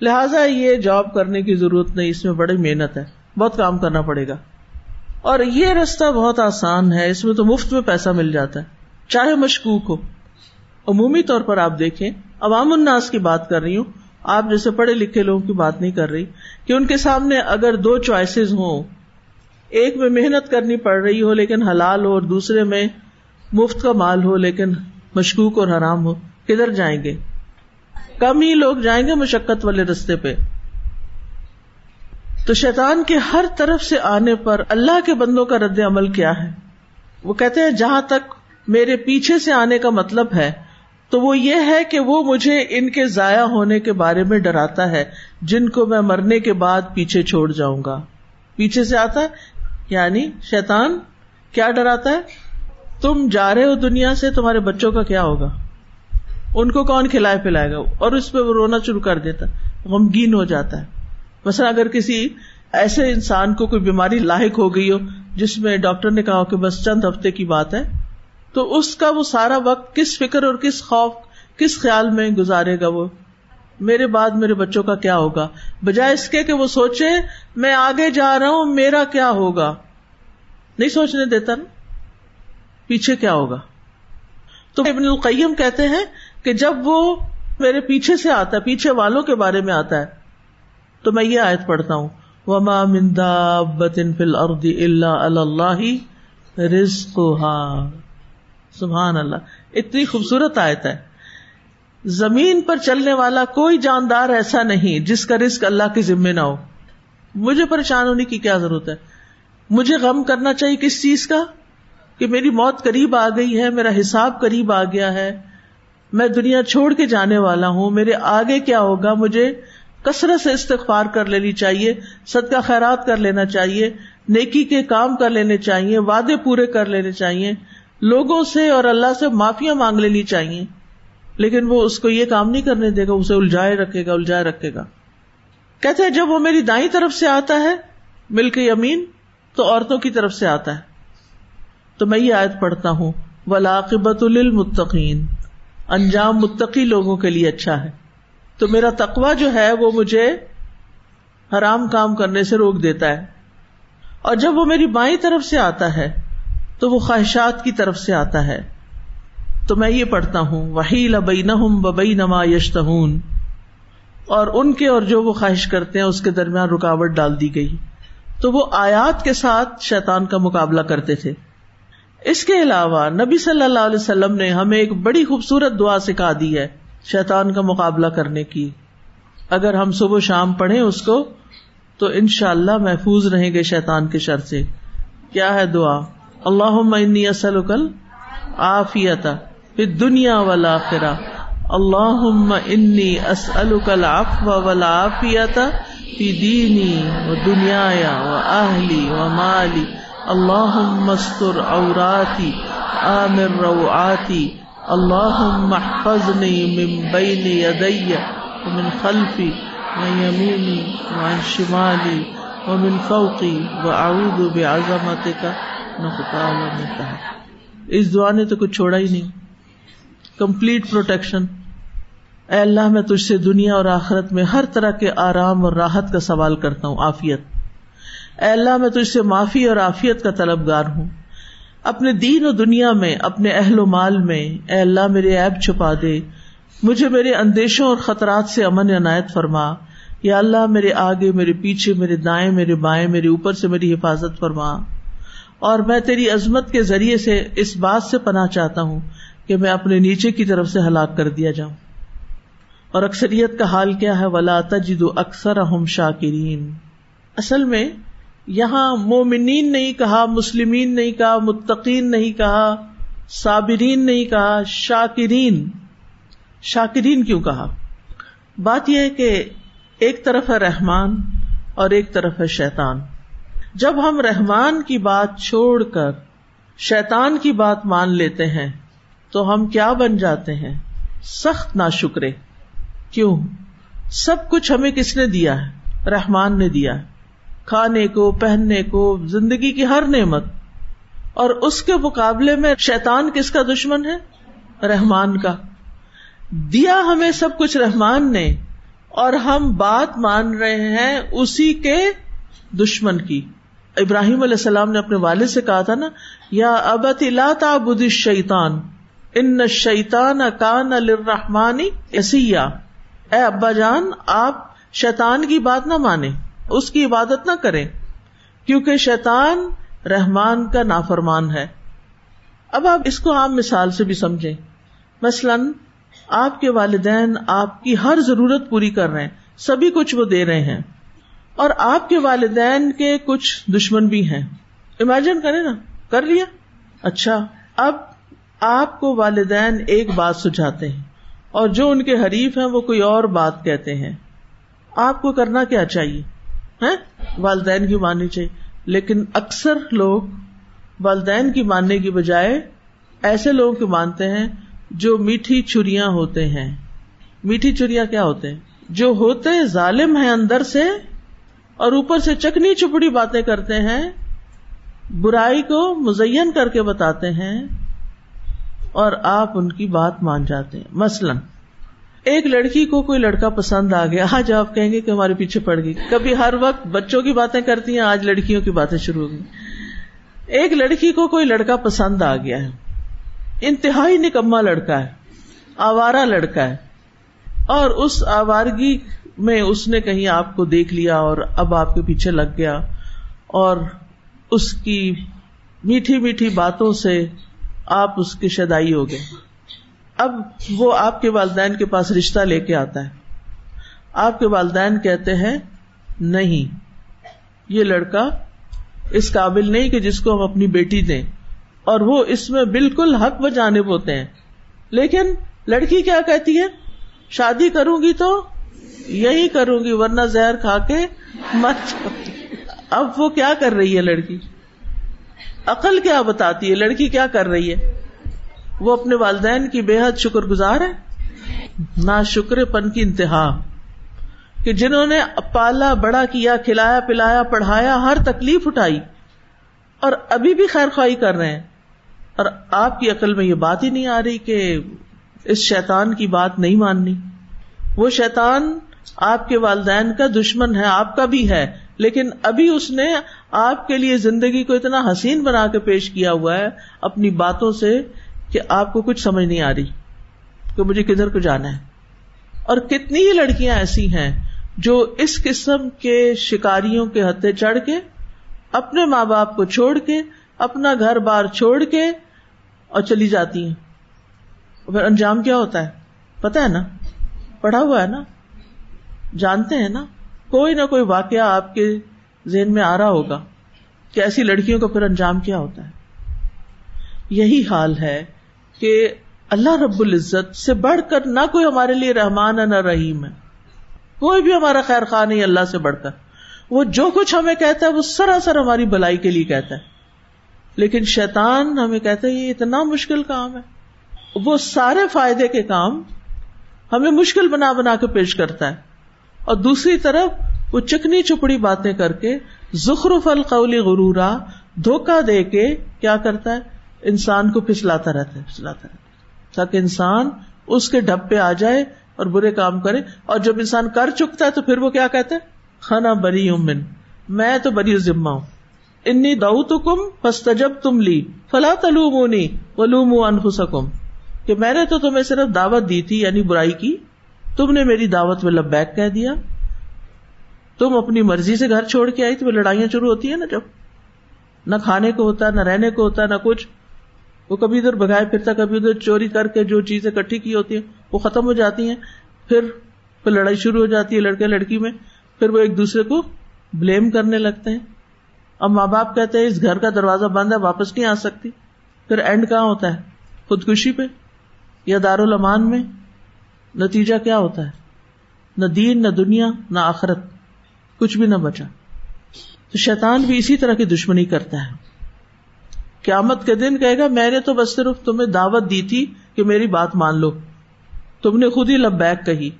لہذا یہ جاب کرنے کی ضرورت نہیں، اس میں بڑی محنت ہے۔ بہت کام کرنا پڑے گا۔ اور یہ رستہ بہت آسان ہے، اس میں تو مفت میں پیسہ مل جاتا ہے، چاہے مشکوک ہو۔ عمومی طور پر آپ دیکھیں، عوام الناس کی بات کر رہی ہوں۔ آپ جیسے پڑھے لکھے لوگوں کی بات نہیں کر رہی کہ ان کے سامنے اگر دو چوائسیز ہوں، ایک میں محنت کرنی پڑ رہی ہو لیکن حلال ہو اور دوسرے میں مفت کا مال ہو لیکن مشکوک اور حرام ہو، کدھر جائیں گے؟ کم ہی لوگ جائیں گے مشقت والے رستے پہ۔ تو شیطان کے ہر طرف سے آنے پر اللہ کے بندوں کا رد عمل کیا ہے؟ وہ کہتے ہیں، جہاں تک میرے پیچھے سے آنے کا مطلب ہے، تو وہ یہ ہے کہ وہ مجھے ان کے ضائع ہونے کے بارے میں ڈراتا ہے، جن کو میں مرنے کے بعد پیچھے چھوڑ جاؤں گا۔ پیچھے سے آتا ہے؟ یعنی شیطان کیا ڈراتا ہے؟ تم جا رہے ہو دنیا سے، تمہارے بچوں کا کیا ہوگا؟ ان کو کون کھلائے پلائے گا؟ اور اس پہ وہ رونا شروع کر دیتا غمگین ہو جاتا ہے۔ مثلا اگر کسی ایسے انسان کو کوئی بیماری لاحق ہو گئی ہو، جس میں ڈاکٹر نے کہا کہ بس چند ہفتے کی بات ہے، تو اس کا وہ سارا وقت کس فکر اور کس خوف، کس خیال میں گزارے گا وہ؟ میرے بعد میرے بچوں کا کیا ہوگا؟ بجائے اس کے کہ وہ سوچے، میں آگے جا رہا ہوں، میرا کیا ہوگا؟ نہیں سوچنے دیتا نا۔ پیچھے کیا ہوگا؟ تو ابن القیم کہتے ہیں کہ جب وہ میرے پیچھے سے آتا ہے، پیچھے والوں کے بارے میں آتا ہے تو میں یہ آیت پڑھتا ہوں۔ وما مندا بتن فل ارد اللہ اللہ رزق سبحان اللہ اتنی خوبصورت آیت ہے۔ زمین پر چلنے والا کوئی جاندار ایسا نہیں جس کا رزق اللہ کے ذمے نہ ہو۔ مجھے پریشان ہونے کی کیا ضرورت ہے؟ مجھے غم کرنا چاہیے کس چیز کا؟ کہ میری موت قریب آ گئی ہے، میرا حساب قریب آ گیا ہے۔ میں دنیا چھوڑ کے جانے والا ہوں، میرے آگے کیا ہوگا؟ مجھے کثرت سے استغفار کر لینی چاہیے، صدقہ خیرات کر لینا چاہیے، نیکی کے کام کر لینے چاہیے، وعدے پورے کر لینے چاہیے، لوگوں سے اور اللہ سے معافیا مانگ لینی چاہیے، لیکن وہ اس کو یہ کام نہیں کرنے دے گا، اسے الجھائے رکھے گا، الجھائے رکھے گا۔ کہتے ہیں، جب وہ میری دائیں طرف سے آتا ہے مل کے یمین، تو عورتوں کی طرف سے آتا ہے۔ تو میں یہ آیت پڑھتا ہوں ولاقبت المتقین انجام متقی لوگوں کے لیے اچھا ہے۔ تو میرا تقوا جو ہے وہ مجھے حرام کام کرنے سے روک دیتا ہے۔ اور جب وہ میری بائیں طرف سے آتا ہے، تو وہ خواہشات کی طرف سے آتا ہے۔ تو میں یہ پڑھتا ہوں وہی لبئی نہ ببئی نما یشتہون اور ان کے اور جو وہ خواہش کرتے ہیں، اس کے درمیان رکاوٹ ڈال دی گئی۔ تو وہ آیات کے ساتھ شیطان کا مقابلہ کرتے تھے۔ اس کے علاوہ نبی صلی اللہ علیہ وسلم نے ہمیں ایک بڑی خوبصورت دعا سکھا دی ہے۔ شیطان کا مقابلہ کرنے کی۔ اگر ہم صبح شام پڑھیں اس کو، تو ان شاء اللہ محفوظ رہیں گے شیطان کے شر سے۔ کیا ہے دعا؟ اللہ انی اسلکل آفیت پھر دنیا والا خرا اللہ انی اسلکل آف ولا آفیت فی دینی و دنیا و اہلی و مالی۔ اللہ مستر اوراتی عامر روعاتی۔ اللہ محفظنی من بین یدی ومن خلفی ویمینی وعن شمالی ومن فوقی وعوذ بعظمتک نقطال منتہا اس دعا نے تو کچھ چھوڑا ہی نہیں. کمپلیٹ پروٹیکشن اے اللہ، میں تجھ سے دنیا اور آخرت میں ہر طرح کے آرام اور راحت کا سوال کرتا ہوں آفیت اے اللہ، میں تجھ سے معافی اور آفیت کا طلبگار ہوں. اپنے دین و دنیا میں، اپنے اہل و مال میں، اے اللہ میرے ایب چھپا دے۔ مجھے میرے اندیشوں اور خطرات سے امن عنایت فرما۔ یا اللہ میرے آگے، میرے پیچھے، میرے دائیں، میرے بائیں، میرے اوپر سے میری حفاظت فرما۔ اور میں تیری عظمت کے ذریعے سے اس بات سے پناہ چاہتا ہوں کہ میں اپنے نیچے کی طرف سے ہلاک کر دیا جاؤں۔ اور اکثریت کا حال کیا ہے؟ ولا تجد اکثر ہم شاکرین اصل میں یہاں مومنین نہیں کہا، مسلمین نہیں کہا، متقین نہیں کہا، صابرین نہیں کہا، شاکرین۔ شاکرین کیوں کہا؟ بات یہ ہے کہ ایک طرف ہے رحمان اور ایک طرف ہے شیتان جب ہم رحمان کی بات چھوڑ کر شیتان کی بات مان لیتے ہیں، تو ہم کیا بن جاتے ہیں؟ سخت نا شکرے کیوں؟ سب کچھ ہمیں کس نے دیا ہے؟ رحمان نے دیا ہے۔ کھانے کو، پہننے کو، زندگی کی ہر نعمت۔ اور اس کے مقابلے میں شیتان کس کا دشمن ہے؟ رحمان کا۔ دیا ہمیں سب کچھ رحمان نے، اور ہم بات مان رہے ہیں اسی کے دشمن کی۔ ابراہیم علیہ السلام نے اپنے والد سے کہا تھا نا، یا ابت ابد شیتان ان شیتان کان الرحمانی ایسیا اے ابا جان، آپ شیتان کی بات نہ مانے اس کی عبادت نہ کریں، کیونکہ شیتان رحمان کا نافرمان ہے۔ اب آپ اس کو عام مثال سے بھی سمجھیں۔ مثلاً، آپ کے والدین آپ کی ہر ضرورت پوری کر رہے ہیں، سبھی کچھ وہ دے رہے ہیں۔ اور آپ کے والدین کے کچھ دشمن بھی ہیں۔ امیجن کرے نا، کر لیا۔ اچھا اب آپ کو والدین ایک بات سجھاتے ہیں اور جو ان کے حریف ہیں وہ کوئی اور بات کہتے ہیں۔ آپ کو کرنا کیا چاہیے؟ والدین کی ماننی چاہیے۔ لیکن اکثر لوگ والدین کی ماننے کی بجائے ایسے لوگوں کی مانتے ہیں جو میٹھی چریاں ہوتے ہیں۔ میٹھی چریا کیا ہوتے ہیں؟ جو ہوتے ظالم ہیں اندر سے اور اوپر سے چکنی چپڑی باتیں کرتے ہیں، برائی کو مزین کر کے بتاتے ہیں اور آپ ان کی بات مان جاتے ہیں۔ مثلاً ایک لڑکی کو کوئی لڑکا پسند آ گیا، آج آپ کہیں گے کہ ہمارے پیچھے پڑ گئی۔ کبھی ہر وقت بچوں کی باتیں کرتی ہیں، آج لڑکیوں کی باتیں شروع ہو گئی۔ ایک لڑکی کو کوئی لڑکا پسند آ گیا ہے۔ انتہائی نکما لڑکا ہے آوارا لڑکا ہے۔ اور اس آوارگی میں اس نے کہیں آپ کو دیکھ لیا اور اب آپ کے پیچھے لگ گیا۔ اور اس کی میٹھی میٹھی باتوں سے آپ اس کے شدائی ہو گئے۔ اب وہ آپ کے والدین کے پاس رشتہ لے کے آتا ہے۔ آپ کے والدین کہتے ہیں، نہیں، یہ لڑکا اس قابل نہیں کہ جس کو ہم اپنی بیٹی دیں۔ اور وہ اس میں بالکل حق و جانب ہوتے ہیں۔ لیکن لڑکی کیا کہتی ہے؟ شادی کروں گی تو یہی کروں گی، ورنہ زہر کھا کے مت اب وہ کیا کر رہی ہے لڑکی؟ عقل کیا بتاتی ہے؟ لڑکی کیا کر رہی ہے؟ وہ اپنے والدین کی بے حد شکر گزار ہے نہ شکر پن کی انتہا۔ کہ جنہوں نے پالا بڑا کیا، کھلایا، پلایا، پڑھایا، ہر تکلیف اٹھائی اور ابھی بھی خیر خواہ کر رہے ہیں۔ اور آپ کی عقل میں یہ بات ہی نہیں آ رہی کہ اس شیطان کی بات نہیں ماننی۔ وہ شیطان آپ کے والدین کا دشمن ہے، آپ کا بھی ہے، لیکن ابھی اس نے آپ کے لیے زندگی کو اتنا حسین بنا کے پیش کیا ہوا ہے، اپنی باتوں سے کہ آپ کو کچھ سمجھ نہیں آ رہی کہ مجھے کدھر کو جانا ہے۔ اور کتنی ہی لڑکیاں ایسی ہیں جو اس قسم کے شکاریوں کے ہتھے چڑھ کے اپنے ماں باپ کو چھوڑ کے، اپنا گھر بار چھوڑ کے اور چلی جاتی ہیں۔ پھر انجام کیا ہوتا ہے؟ پتا ہے نا؟ پڑھا ہوا ہے نا؟ جانتے ہیں نا؟ کوئی نہ کوئی واقعہ آپ کے ذہن میں آ رہا ہوگا کہ ایسی لڑکیوں کا پھر انجام کیا ہوتا ہے۔ یہی حال ہے کہ اللہ رب العزت سے بڑھ کر نہ کوئی ہمارے لیے رحمان ہے، نہ رحیم ہے۔ کوئی بھی ہمارا خیر خواہ نہیں، اللہ سے بڑھ کر۔ وہ جو کچھ ہمیں کہتا ہے، وہ سراسر ہماری بلائی کے لیے کہتا ہے۔ لیکن شیطان ہمیں کہتا ہے، یہ اتنا مشکل کام ہے۔ وہ سارے فائدے کے کام ہمیں مشکل بنا بنا کے پیش کرتا ہے۔ اور دوسری طرف وہ چکنی چپڑی باتیں کر کے زخرف القولی غرورا دھوکا دے کے کیا کرتا ہے؟ انسان کو پھسلاتا رہتا ہے، پھسلاتا رہتا ہے۔ تاکہ انسان اس کے ڈب پہ آ جائے اور برے کام کرے۔ اور جب انسان کر چکتا ہے تو پھر وہ کیا کہتا ہے؟ خنا بری امن میں تو بری ذمہ ہوں۔ انی دعو تو کم فستجب تم لی۔ فلا تلومونی ولوم انفسکم۔ کہ میں نے تو تمہیں صرف دعوت دی تھی یعنی برائی کی۔ تم نے میری دعوت میں لبیک کہہ دیا۔ تم اپنی مرضی سے گھر چھوڑ کے آئی تو لڑائیاں شروع ہوتی ہیں نا جب۔ نہ کھانے کو ہوتا، نہ رہنے کو ہوتا، نہ کچھ۔ وہ کبھی ادھر بگائے پھرتا، کبھی ادھر چوری کر کے جو چیزیں کٹھی کی ہوتی ہیں، وہ ختم ہو جاتی ہیں، پھر پھر لڑائی شروع ہو جاتی ہے لڑکے لڑکی میں، پھر وہ ایک دوسرے کو بلیم کرنے لگتے ہیں۔ اب ماں باپ کہتے ہیں، اس گھر کا دروازہ بند ہے، واپس نہیں آ سکتی۔ پھر اینڈ کہاں ہوتا ہے؟ خودکشی پہ یا دارالامان میں؟ نتیجہ کیا ہوتا ہے؟ نہ دین، نہ دنیا، نہ آخرت، کچھ بھی نہ بچا۔ تو شیطان بھی اسی طرح کی دشمنی کرتا ہے۔ قیامت کے دن کہے گا، میں نے تو بس صرف تمہیں دعوت دی تھی کہ میری بات مان لو۔ تم نے خود ہی لب بیک کہی،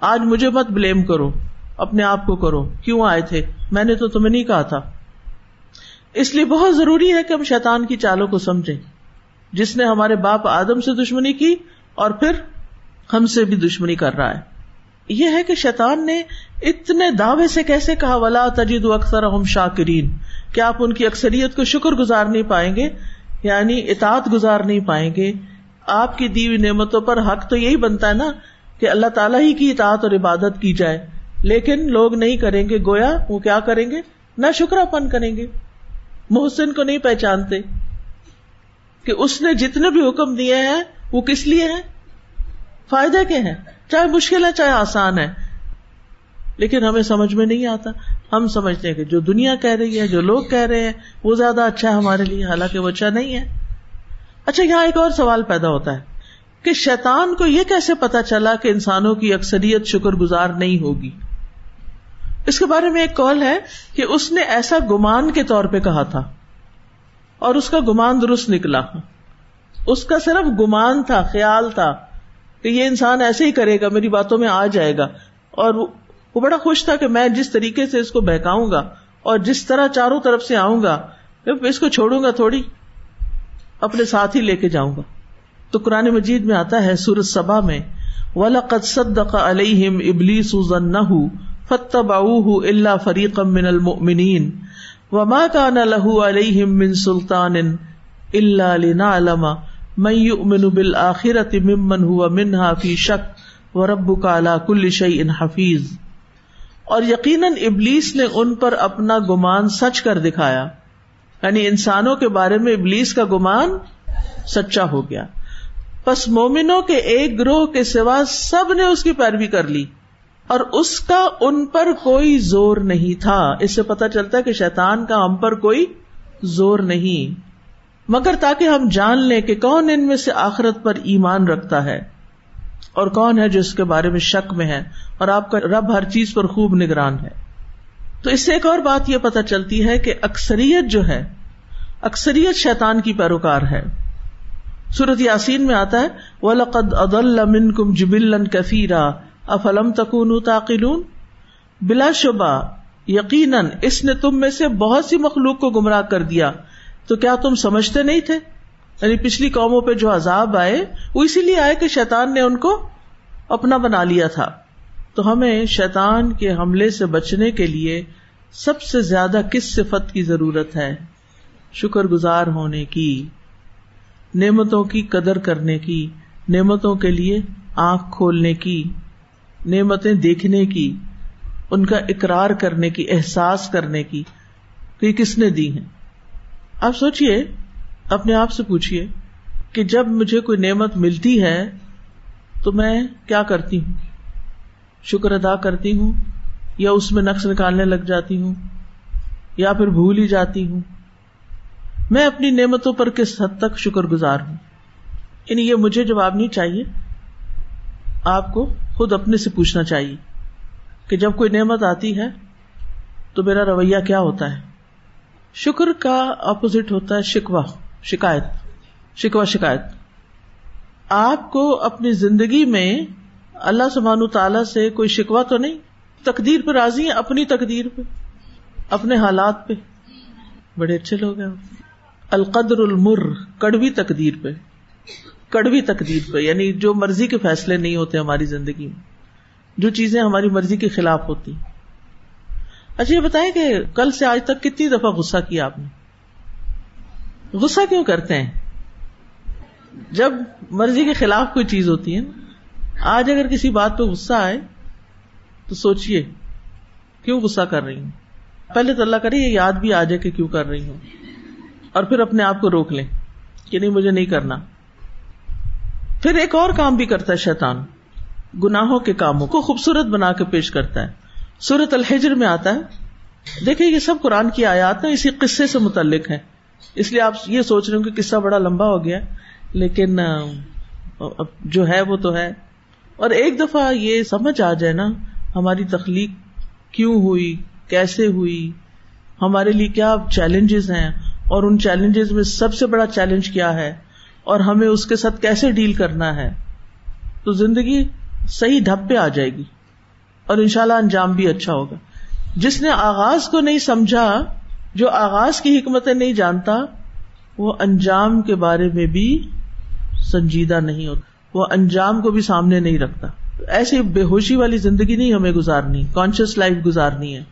آج مجھے مت بلیم کرو، اپنے آپ کو کرو۔ کیوں آئے تھے؟ میں نے تو تمہیں نہیں کہا تھا۔ اس لیے بہت ضروری ہے کہ ہم شیطان کی چالوں کو سمجھیں۔ جس نے ہمارے باپ آدم سے دشمنی کی اور پھر ہم سے بھی دشمنی کر رہا ہے۔ یہ ہے کہ شیطان نے اتنے دعوے سے کیسے کہا، ولا تجید اکثر ہم شاکرین کیا آپ ان کی اکثریت کو شکر گزار نہیں پائیں گے؟ یعنی اطاعت گزار نہیں پائیں گے؟ آپ کی دیوی نعمتوں پر حق تو یہی بنتا ہے نا کہ اللہ تعالیٰ ہی کی اطاعت اور عبادت کی جائے۔ لیکن لوگ نہیں کریں گے، گویا وہ کیا کریں گے؟ نہ شکرا پن کریں گے۔ محسن کو نہیں پہچانتے کہ اس نے جتنے بھی حکم دیے ہیں، وہ کس لیے ہیں؟ فائدے کے ہیں؟ چاہے مشکل ہے، چاہے آسان ہے۔ لیکن ہمیں سمجھ میں نہیں آتا۔ ہم سمجھتے ہیں کہ جو دنیا کہہ رہی ہے، جو لوگ کہہ رہے ہیں، وہ زیادہ اچھا ہے ہمارے لیے، حالانکہ وہ اچھا نہیں ہے۔ اچھا یہاں ایک اور سوال پیدا ہوتا ہے کہ شیطان کو یہ کیسے پتا چلا کہ انسانوں کی اکثریت شکر گزار نہیں ہوگی؟ اس کے بارے میں ایک کال ہے کہ اس نے ایسا گمان کے طور پہ کہا تھا اور اس کا گمان درست نکلا۔ اس کا صرف گمان تھا، خیال تھا کہ یہ انسان ایسے ہی کرے گا، میری باتوں میں آ جائے گا اور وہ بڑا خوش تھا کہ میں جس طریقے سے اس کو بہکاؤں گا اور جس طرح چاروں طرف سے آؤں گا، اس کو چھوڑوں گا تھوڑی، اپنے ساتھ ہی لے کے جاؤں گا۔ تو قرآن مجید میں آتا ہے سورت سبا میں، وَلَقَدْ صَدَّقَ عَلَيْهِمْ إِبْلِيسُ ظَنَّهُ فَاتَّبَعُوهُ إِلَّا فَرِيقًا مِّنَ الْمُؤْمِنِينَ۔ وَمَا كَانَ لَهُ عَلَيْهِمْ مِّن سُلْطَانٍ إِلَّا لِنَعْلَمَ مَن يُؤْمِنُ بِالْآخِرَةِ مِمَّنْ هُوَ مِنْهَا فِي شَكٍّ وَرَبُّكَ عَلَى كُلِّ شَيْءٍ حَفِيظٌ۔ اور یقیناً ابلیس نے ان پر اپنا گمان سچ کر دکھایا۔ یعنی انسانوں کے بارے میں ابلیس کا گمان سچا ہو گیا۔ بس مومنوں کے ایک گروہ کے سوا سب نے اس کی پیروی کر لی۔ اور اس کا ان پر کوئی زور نہیں تھا۔ اس سے پتا چلتا ہے کہ شیطان کا ہم پر کوئی زور نہیں۔ مگر تاکہ ہم جان لیں کہ کون ان میں سے آخرت پر ایمان رکھتا ہے۔ اور کون ہے جو اس کے بارے میں شک میں ہے اور آپ کا رب ہر چیز پر خوب نگران ہے؟ تو اس سے ایک اور بات یہ پتا چلتی ہے کہ اکثریت جو ہے، اکثریت شیطان کی پیروکار ہے۔ سورت یاسین میں آتا ہے وہ لقد ادل کم جبل کفیرا افلم تکون تاقلون بلا شبہ یقیناً اس نے تم میں سے بہت سی مخلوق کو گمراہ کر دیا۔ تو کیا تم سمجھتے نہیں تھے؟ یعنی پچھلی قوموں پہ جو عذاب آئے، وہ اسی لیے آئے کہ شیطان نے ان کو اپنا بنا لیا تھا۔ تو ہمیں شیطان کے حملے سے بچنے کے لیے سب سے زیادہ کس صفت کی ضرورت ہے؟ شکر گزار ہونے کی، نعمتوں کی قدر کرنے کی، نعمتوں کے لیے آنکھ کھولنے کی، نعمتیں دیکھنے کی، ان کا اقرار کرنے کی، احساس کرنے کی کہ کس نے دی ہیں؟ آپ سوچیے اپنے آپ سے پوچھیے کہ جب مجھے کوئی نعمت ملتی ہے تو میں کیا کرتی ہوں؟ شکر ادا کرتی ہوں یا اس میں نقص نکالنے لگ جاتی ہوں یا پھر بھول ہی جاتی ہوں؟ میں اپنی نعمتوں پر کس حد تک شکر گزار ہوں؟ یعنی یہ مجھے جواب نہیں چاہیے، آپ کو خود اپنے سے پوچھنا چاہیے کہ جب کوئی نعمت آتی ہے تو میرا رویہ کیا ہوتا ہے؟ شکر کا اپوزٹ ہوتا ہے شکوا شکایت شکوا شکایت۔ آپ کو اپنی زندگی میں اللہ سبحان تعالی سے کوئی شکوا تو نہیں؟ تقدیر پہ راضی ہیں اپنی تقدیر پہ، اپنے حالات پہ۔ بڑے اچھے لوگ ہیں۔ القدر المر، کڑوی تقدیر پہ۔ کڑوی تقدیر پہ یعنی جو مرضی کے فیصلے نہیں ہوتے ہماری زندگی میں، جو چیزیں ہماری مرضی کے خلاف ہوتی۔ اچھا یہ بتائیں کہ کل سے آج تک کتنی دفعہ غصہ کیا آپ نے؟ غصہ کیوں کرتے ہیں؟ جب مرضی کے خلاف کوئی چیز ہوتی ہے آج اگر کسی بات پہ غصہ آئے، تو سوچیے کیوں غصہ کر رہی ہوں پہلے تو اللہ کرے، یہ یاد بھی آ جائے کہ کیوں کر رہی ہوں۔ اور پھر اپنے آپ کو روک لیں کہ نہیں، مجھے نہیں کرنا۔ پھر ایک اور کام بھی کرتا ہے شیطان۔ گناہوں کے کاموں کو خوبصورت بنا کے پیش کرتا ہے۔ سورت الحجر میں آتا ہے۔ دیکھیں، یہ سب قرآن کی آیات ہیں، اسی قصے سے متعلق ہے اس لیے آپ یہ سوچ رہے ہوں کہ قصہ بڑا لمبا ہو گیا لیکن جو ہے وہ تو ہے۔ اور ایک دفعہ یہ سمجھ آ جائے نا، ہماری تخلیق کیوں ہوئی؟ کیسے ہوئی؟ ہمارے لیے کیا چیلنجز ہیں؟ اور ان چیلنجز میں سب سے بڑا چیلنج کیا ہے؟ اور ہمیں اس کے ساتھ کیسے ڈیل کرنا ہے؟ تو زندگی صحیح ڈھپ پہ آ جائے گی۔ اور ان شاء اللہ انجام بھی اچھا ہوگا۔ جس نے آغاز کو نہیں سمجھا جو آغاز کی حکمتیں نہیں جانتا، وہ انجام کے بارے میں بھی سنجیدہ نہیں ہوتا، وہ انجام کو بھی سامنے نہیں رکھتا۔ ایسی بے ہوشی والی زندگی نہیں ہمیں گزارنی کانشیس لائف گزارنی ہے۔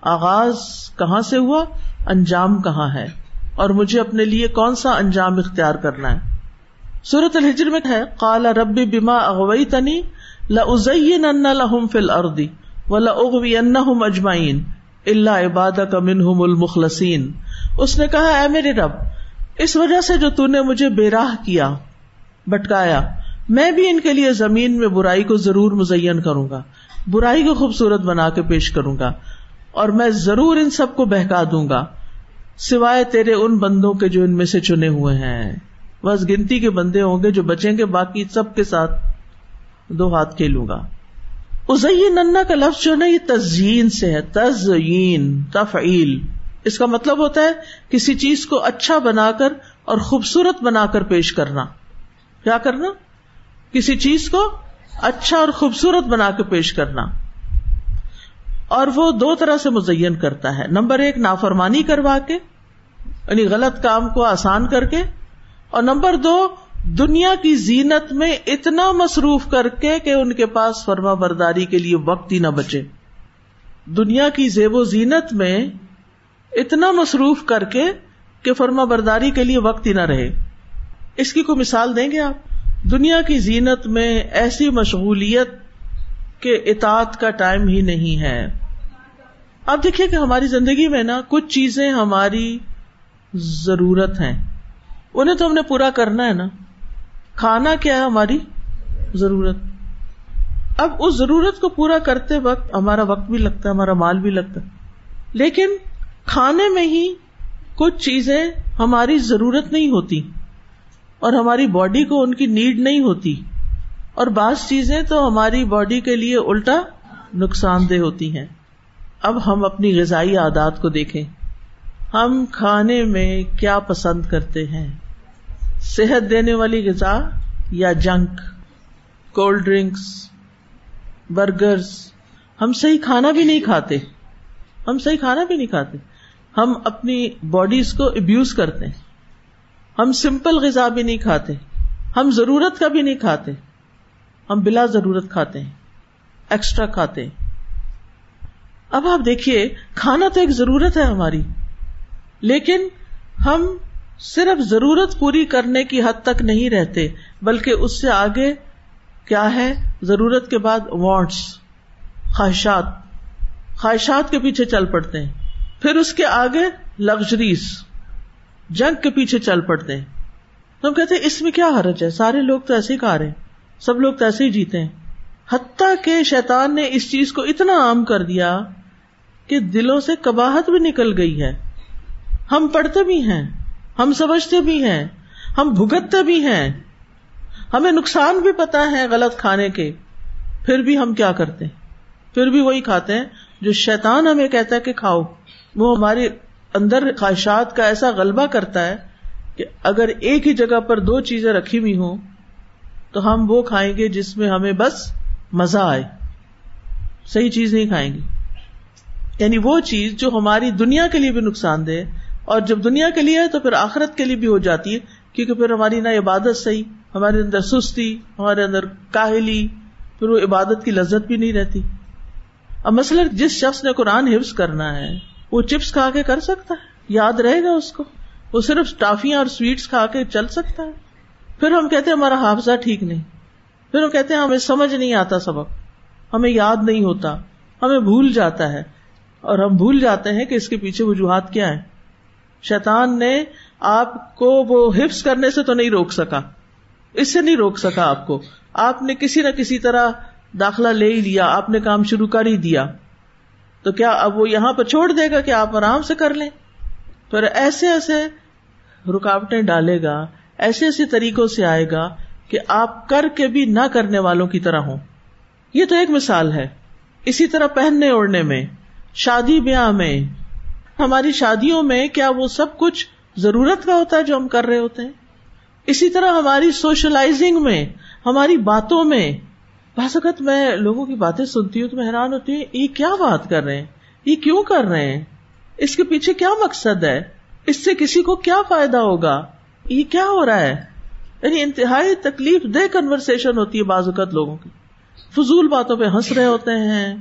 آغاز کہاں سے ہوا؟ انجام کہاں ہے؟ اور مجھے اپنے لیے کون سا انجام اختیار کرنا ہے؟ سورت الحجر میں ہے کالا رب بیما اغوئی تنی لزین لہم فل اردی و لغوی اجمائین اللہ عباد کا منہم المخلسین اس نے کہا، اے میرے رب، اس وجہ سے جو نے مجھے بے راہ کیا بٹکایا میں بھی ان کے لیے زمین میں برائی کو ضرور مزین کروں گا، برائی کو خوبصورت بنا کے پیش کروں گا، اور میں ضرور ان سب کو بہکا دوں گا، سوائے تیرے ان بندوں کے جو ان میں سے چنے ہوئے ہیں۔ بس گنتی کے بندے ہوں گے جو بچیں گے باقی سب کے ساتھ دو ہاتھ کھیلوں گا۔ ازئی ننا کا لفظ جو نا، یہ تزئین سے ہے، تزئین، تفعیل۔ اس کا مطلب ہوتا ہے کسی چیز کو اچھا بنا کر اور خوبصورت بنا کر پیش کرنا۔ کیا کرنا؟ کسی چیز کو اچھا اور خوبصورت بنا کے پیش کرنا۔ اور وہ دو طرح سے مزین کرتا ہے۔ نمبر ایک، نافرمانی کروا کے یعنی غلط کام کو آسان کر کے، اور نمبر دو دنیا کی زینت میں اتنا مصروف کر کے کہ ان کے پاس فرما برداری کے لیے وقت ہی نہ بچے۔ دنیا کی زیب و زینت میں اتنا مصروف کر کے کہ فرما برداری کے لیے وقت ہی نہ رہے۔ اس کی کوئی مثال دیں گے آپ؟ دنیا کی زینت میں ایسی مشغولیت کے اطاعت کا ٹائم ہی نہیں ہے۔ اب دیکھیے کہ ہماری زندگی میں نا کچھ چیزیں ہماری ضرورت ہیں۔ انہیں تو ہم نے پورا کرنا ہے نا۔ کھانا کیا ہے ہماری؟ ضرورت۔ اب اس ضرورت کو پورا کرتے وقت ہمارا وقت بھی لگتا ہے، ہمارا مال بھی لگتا ہے۔ لیکن کھانے میں ہی کچھ چیزیں ہماری ضرورت نہیں ہوتی اور ہماری باڈی کو ان کی نیڈ نہیں ہوتی۔ اور بعض چیزیں تو ہماری باڈی کے لیے الٹا نقصان دہ ہوتی ہیں۔ اب ہم اپنی غذائی عادات کو دیکھیں۔ ہم کھانے میں کیا پسند کرتے ہیں؟ صحت دینے والی غذا یا جنک کولڈ ڈرنکس برگرس ہم صحیح کھانا بھی نہیں کھاتے۔ ہم صحیح کھانا بھی نہیں کھاتے۔ ہم اپنی باڈیز کو ابیوز کرتے ہیں۔ ہم سمپل غذا بھی نہیں کھاتے۔ ہم ضرورت کا بھی نہیں کھاتے۔ ہم بلا ضرورت کھاتے ہیں۔ ایکسٹرا کھاتے ہیں۔ اب آپ دیکھیے، کھانا تو ایک ضرورت ہے ہماری۔ لیکن ہم صرف ضرورت پوری کرنے کی حد تک نہیں رہتے، بلکہ اس سے آگے کیا ہے؟ ضرورت کے بعد وانٹس خواہشات۔ خواہشات کے پیچھے چل پڑتے ہیں۔ پھر اس کے آگے لگژریز جنگ کے پیچھے چل پڑتے ہیں۔ تو ہم کہتے ہیں، اس میں کیا حرج ہے؟ سارے لوگ تو ایسے ہی کھا رہے ہیں۔ سب لوگ تو ایسے ہی جیتے ہیں۔ حتیٰ کہ شیطان نے اس چیز کو اتنا عام کر دیا کہ دلوں سے کباہت بھی نکل گئی ہے۔ ہم پڑھتے بھی ہیں۔ ہم سمجھتے بھی ہیں، ہم بھگتتے بھی ہیں۔ ہمیں نقصان بھی پتا ہے غلط کھانے کے۔ پھر بھی ہم کیا کرتے؟ ہیں پھر بھی وہی کھاتے ہیں جو شیطان ہمیں کہتا ہے کہ کھاؤ۔ وہ ہمارے اندر خواہشات کا ایسا غلبہ کرتا ہے کہ اگر ایک ہی جگہ پر دو چیزیں رکھی ہوئی ہوں، تو ہم وہ کھائیں گے جس میں ہمیں بس مزہ آئے۔ صحیح چیز نہیں کھائیں گے۔ یعنی وہ چیز جو ہماری دنیا کے لیے بھی نقصان دہ اور جب دنیا کے لیے ہے تو پھر آخرت کے لیے بھی ہو جاتی ہے، کیونکہ پھر ہماری نہ عبادت صحیح، ہمارے اندر سستی، ہمارے اندر کاہلی، پھر وہ عبادت کی لذت بھی نہیں رہتی۔ اب مثلاً جس شخص نے قرآن حفظ کرنا ہے، وہ چپس کھا کے کر سکتا ہے؟ یاد رہے گا اس کو؟ وہ صرف ٹافیاں اور سویٹس کھا کے چل سکتا ہے؟ پھر ہم کہتے ہیں ہمارا حافظہ ٹھیک نہیں۔ پھر ہم کہتے ہیں ہمیں سمجھ نہیں آتا سبق، ہمیں یاد نہیں ہوتا، ہمیں بھول جاتا ہے۔ اور ہم بھول جاتے ہیں کہ اس کے پیچھے وجوہات کیا ہے شیطان نے آپ کو وہ حفظ کرنے سے تو نہیں روک سکا۔ اس سے نہیں روک سکا آپ کو۔ آپ نے کسی نہ کسی طرح داخلہ لے ہی لیا، آپ نے کام شروع کر ہی دیا۔ تو کیا اب وہ یہاں پہ چھوڑ دے گا کہ آپ آرام سے کر لیں؟ پھر ایسے ایسے رکاوٹیں ڈالے گا، ایسے ایسے طریقوں سے آئے گا کہ آپ کر کے بھی نہ کرنے والوں کی طرح ہوں۔ یہ تو ایک مثال ہے۔ اسی طرح پہننے اوڑھنے میں، شادی بیاہ میں ہماری شادیوں میں کیا وہ سب کچھ ضرورت کا ہوتا ہے جو ہم کر رہے ہوتے ہیں؟ اسی طرح ہماری سوشلائزنگ میں، ہماری باتوں میں، بعض اوقات میں لوگوں کی باتیں سنتی ہوں تو میں حیران ہوتی ہوں، یہ کیا بات کر رہے ہیں؟ یہ کیوں کر رہے ہیں؟ اس کے پیچھے کیا مقصد ہے؟ اس سے کسی کو کیا فائدہ ہوگا؟ یہ کیا ہو رہا ہے؟ یعنی انتہائی تکلیف دہ کنورسن ہوتی ہے بعض اوقات لوگوں کی۔ فضول باتوں پہ ہنس رہے ہوتے ہیں،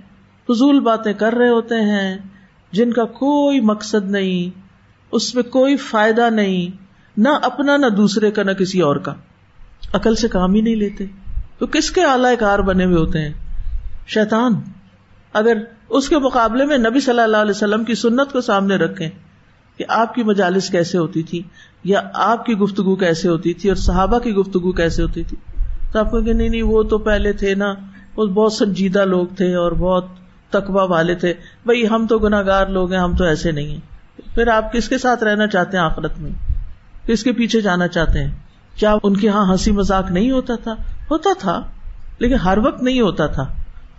فضول باتیں کر رہے ہوتے ہیں۔ جن کا کوئی مقصد نہیں، اس میں کوئی فائدہ نہیں، نہ اپنا نہ دوسرے کا نہ کسی اور کا۔ عقل سے کام ہی نہیں لیتے۔ تو کس کے اعلی کار بنے ہوئے ہوتے ہیں؟ شیطان۔ اگر اس کے مقابلے میں نبی صلی اللہ علیہ وسلم کی سنت کو سامنے رکھیں کہ آپ کی مجالس کیسے ہوتی تھی، یا آپ کی گفتگو کیسے ہوتی تھی، اور صحابہ کی گفتگو کیسے ہوتی تھی، تو آپ کو کہ نہیں نہیں، وہ تو پہلے تھے نا، وہ بہت سنجیدہ لوگ تھے اور بہت تقوا والے تھے، بھائی ہم تو گناگار لوگ ہیں، ہم تو ایسے نہیں ہیں۔ پھر آپ کس کے ساتھ رہنا چاہتے ہیں آخرت میں؟ کس کے پیچھے جانا چاہتے ہیں؟ کیا ان کے یہاں ہنسی مذاق نہیں ہوتا تھا؟ ہوتا تھا، لیکن ہر وقت نہیں ہوتا تھا۔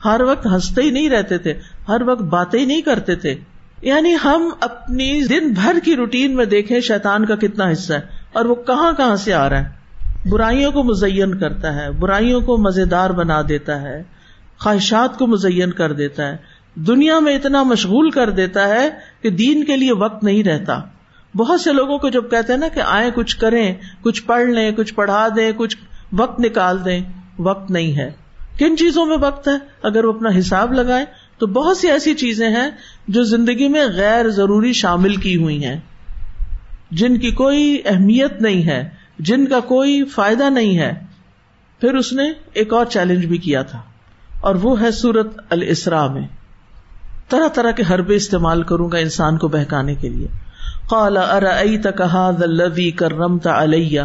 ہر وقت ہنستے ہی نہیں رہتے تھے، ہر وقت باتیں ہی نہیں کرتے تھے۔ یعنی ہم اپنی دن بھر کی روٹین میں دیکھیں شیطان کا کتنا حصہ ہے اور وہ کہاں کہاں سے آ رہا ہے۔ برائیوں کو مزین کرتا ہے، برائیوں کو مزیدار بنا دیتا ہے۔ خواہشات کو مزین کر دیتا ہے۔ دنیا میں اتنا مشغول کر دیتا ہے کہ دین کے لیے وقت نہیں رہتا۔ بہت سے لوگوں کو جب کہتے ہیں نا کہ آئیں کچھ کریں، کچھ پڑھ لیں، کچھ پڑھا دیں، کچھ وقت نکال دیں، وقت نہیں ہے۔ کن چیزوں میں وقت ہے؟ اگر وہ اپنا حساب لگائے تو بہت سی ایسی چیزیں ہیں جو زندگی میں غیر ضروری شامل کی ہوئی ہیں۔ جن کی کوئی اہمیت نہیں ہے، جن کا کوئی فائدہ نہیں ہے۔ پھر اس نے ایک اور چیلنج بھی کیا تھا۔ اور وہ ہے سورت السرا میں۔ طرح طرح کے حربے استعمال کروں گا انسان کو بہکانے کے لیے۔ قال ارأيتك هذا الذي كرمت علي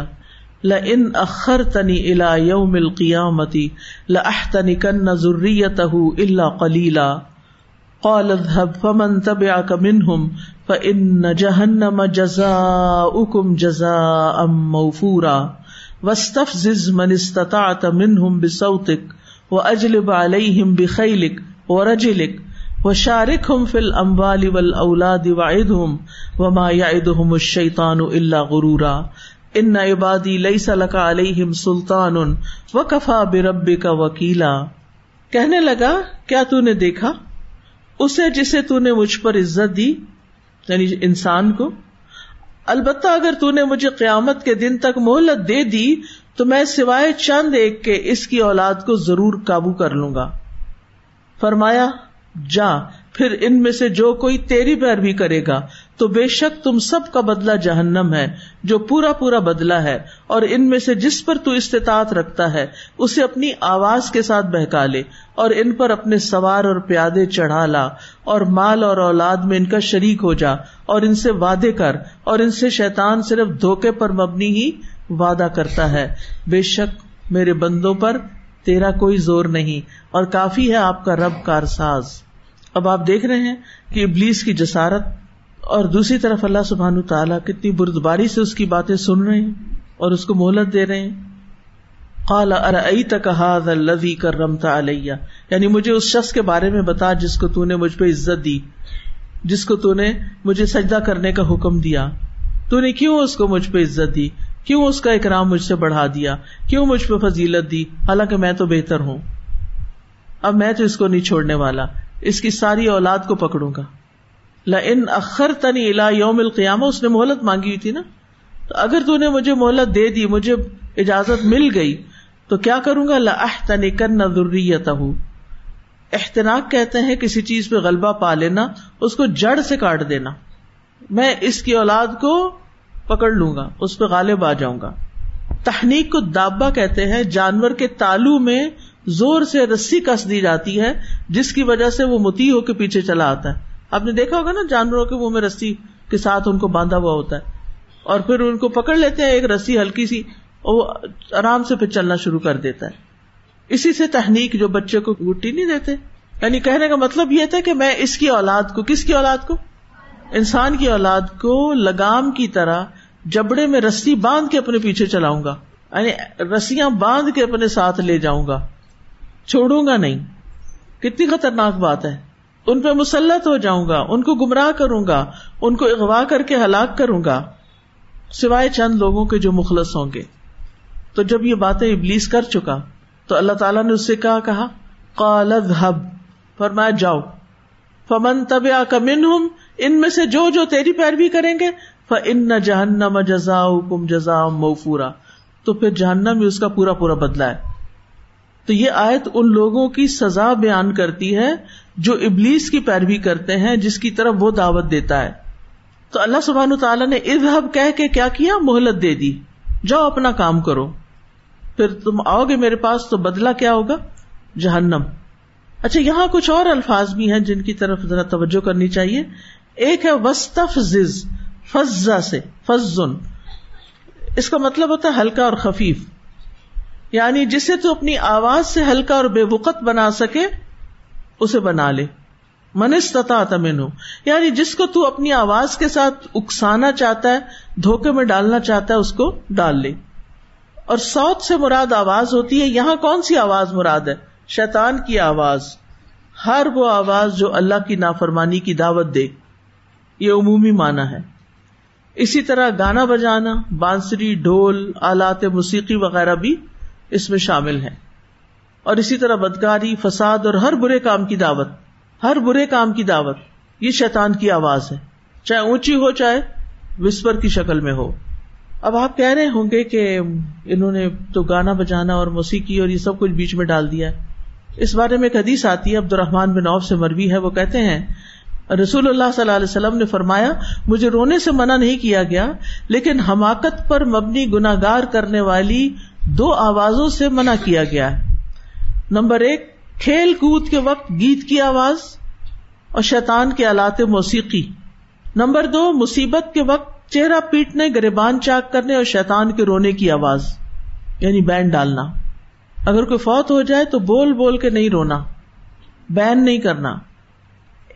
لئن اخرتني الى يوم القيامه لاحتنكن ذريته الا قليلا قال، اذهب، فمن تبعك منهم؟ فان جهنم جزاؤكم جزاء موفورا۔ واستفزز من استطعت منهم بصوتك وہ اجلب علیہم بخیلک و رجلک و شارک ہم فل امبال ول اولاد واحد ہم و ما یاد ہم الشیطان اللہ غرورا ان عبادی لئی سلکا علیہم سلطان و کفا برب کا وکیلا کہنے لگا، کیا تو نے دیکھا؟ اسے جسے تو نے مجھ پر عزت دی یعنی انسان کو؟ البتہ اگر تو نے مجھے قیامت کے دن تک مہلت دے دی تو میں سوائے چند ایک کے اس کی اولاد کو ضرور قابو کر لوں گا۔ فرمایا، جا، پھر ان میں سے جو کوئی تیری پیروی کرے گا، تو بے شک تم سب کا بدلہ جہنم ہے، جو پورا پورا بدلا ہے، اور ان میں سے جس پر تو استطاعت رکھتا ہے، اسے اپنی آواز کے ساتھ بہکا لے، اور ان پر اپنے سوار اور پیادے چڑھا لا، اور مال اور اولاد میں ان کا شریک ہو جا، اور ان سے وعدے کر، اور ان سے شیطان صرف دھوکے پر مبنی ہی وعدہ کرتا ہے۔ بے شک میرے بندوں پر تیرا کوئی زور نہیں اور کافی ہے آپ کا رب کارساز اب آپ دیکھ رہے ہیں کہ ابلیس کی جسارت اور دوسری طرف اللہ سبحان تعالیٰ کتنی بردباری سے اس کی باتیں سن رہے ہیں اور اس کو مہلت دے رہے ہیں۔ قال تک الذي کرمت علیہ؟ یعنی مجھے اس شخص کے بارے میں بتا جس کو تو نے مجھ پہ عزت دی، جس کو تو نے مجھے سجدہ کرنے کا حکم دیا۔ تو نے کیوں اس کو مجھ پہ عزت دی؟ کیوں اس کا اکرام مجھ سے بڑھا دیا؟ کیوں مجھ پہ فضیلت دی؟ حالانکہ میں تو بہتر ہوں۔ اب میں تو اس کو نہیں چھوڑنے والا۔ اس کی ساری اولاد کو پکڑوں گا۔ ان اخر تنی الا یوم القیامہ، اس نے مہلت مانگی ہوئی تھی نا؟ تو اگر تو نے مجھے مہلت دے دی، مجھے اجازت مل گئی، تو کیا کروں گا؟ تنی کر نہ ضروریت احتناق کہتے ہیں، کسی چیز پہ غلبہ پا لینا، اس کو جڑ سے کاٹ دینا۔ میں اس کی اولاد کو پکڑ لوں گا، اس پہ غالب آ جاؤں گا۔ تحنیک کو دابا کہتے ہیں، جانور کے تالو میں زور سے رسی کس دی جاتی ہے، جس کی وجہ سے وہ متی ہو کے پیچھے چلا آتا ہے۔ آپ نے دیکھا ہوگا نا، جانوروں کے منہ میں رسی کے ساتھ ان کو باندھا ہوا ہوتا ہے۔ اور پھر ان کو پکڑ لیتے ہیں، ایک رسی ہلکی سی وہ آرام سے پھر چلنا شروع کر دیتا ہے۔ اسی سے تحنیک جو بچے کو گٹی نہیں دیتے۔ یعنی کہنے کا مطلب یہ تھا کہ میں اس کی اولاد کو، کس کی اولاد کو؟ انسان کی اولاد کو لگام کی طرح جبڑے میں رسی باندھ کے اپنے پیچھے چلاؤں گا یعنی رسیاں باندھ کے اپنے ساتھ لے جاؤں گا۔ چھوڑوں گا نہیں۔ کتنی خطرناک بات ہے۔ ان پہ مسلط ہو جاؤں گا، ان کو گمراہ کروں گا، ان کو اغوا کر کے ہلاک کروں گا۔ سوائے چند لوگوں کے جو مخلص ہوں گے۔ تو جب یہ باتیں ابلیس کر چکا، تو اللہ تعالیٰ نے اس سے کہا کہا کالد ہب فرمایا، جاؤ۔ فمن تب کا من ہوں ان میں سے جو جو تیری پیروی کریں گے ان نہ جہنم جزا کم جزا موفورا۔ تو پھر جہنم اس کا پورا پورا بدلا ہے۔ تو یہ آیت ان لوگوں کی سزا بیان کرتی ہے جو ابلیس کی پیروی کرتے ہیں، جس کی طرف وہ دعوت دیتا ہے۔ تو اللہ سبحان تعالیٰ نے ادب کہہ کے کیا کیا؟ مہلت دے دی۔ جاؤ اپنا کام کرو۔ پھر تم آؤ گے میرے پاس تو بدلا کیا ہوگا؟ جہنم۔ اچھا یہاں کچھ اور الفاظ بھی ہیں جن کی طرف ذرا توجہ کرنی چاہیے۔ ایک ہے وسطف زز فضا سے، فضن۔ اس کا مطلب ہوتا ہے ہلکا اور خفیف۔ یعنی جسے تو اپنی آواز سے ہلکا اور بے وقت بنا سکے، اسے بنا لے۔ منستتا تمن یعنی جس کو تو اپنی آواز کے ساتھ اکسانا چاہتا ہے، دھوکے میں ڈالنا چاہتا ہے، اس کو ڈال لے۔ اور سوت سے مراد آواز ہوتی ہے، یہاں کون سی آواز مراد ہے؟ شیطان کی آواز۔ ہر وہ آواز جو اللہ کی نافرمانی کی دعوت دے۔ یہ عمومی معنی ہے۔ اسی طرح گانا بجانا، بانسری، ڈھول، آلات موسیقی وغیرہ بھی اس میں شامل ہے اور اسی طرح بدکاری، فساد اور ہر برے کام کی دعوت، ہر برے کام کی دعوت، یہ شیطان کی آواز ہے۔ چاہے اونچی ہو، چاہے وسپر کی شکل میں ہو۔ اب آپ کہہ رہے ہوں گے کہ انہوں نے تو گانا بجانا اور موسیقی اور یہ سب کچھ بیچ میں ڈال دیا۔ ہے اس بارے میں ایک حدیث آتی ہے عبد الرحمان بن عوف سے مروی ہے، وہ کہتے ہیں رسول اللہ صلی اللہ علیہ وسلم نے فرمایا، مجھے رونے سے منع نہیں کیا گیا، لیکن حماقت پر مبنی گناگار کرنے والی دو آوازوں سے منع کیا گیا۔ نمبر ایک، کھیل کود کے وقت گیت کی آواز اور شیطان کے آلات موسیقی۔ نمبر دو، مصیبت کے وقت چہرہ پیٹنے، گریبان چاک کرنے اور شیطان کے رونے کی آواز یعنی بین ڈالنا۔ اگر کوئی فوت ہو جائے تو بول بول کے نہیں رونا، بین نہیں کرنا۔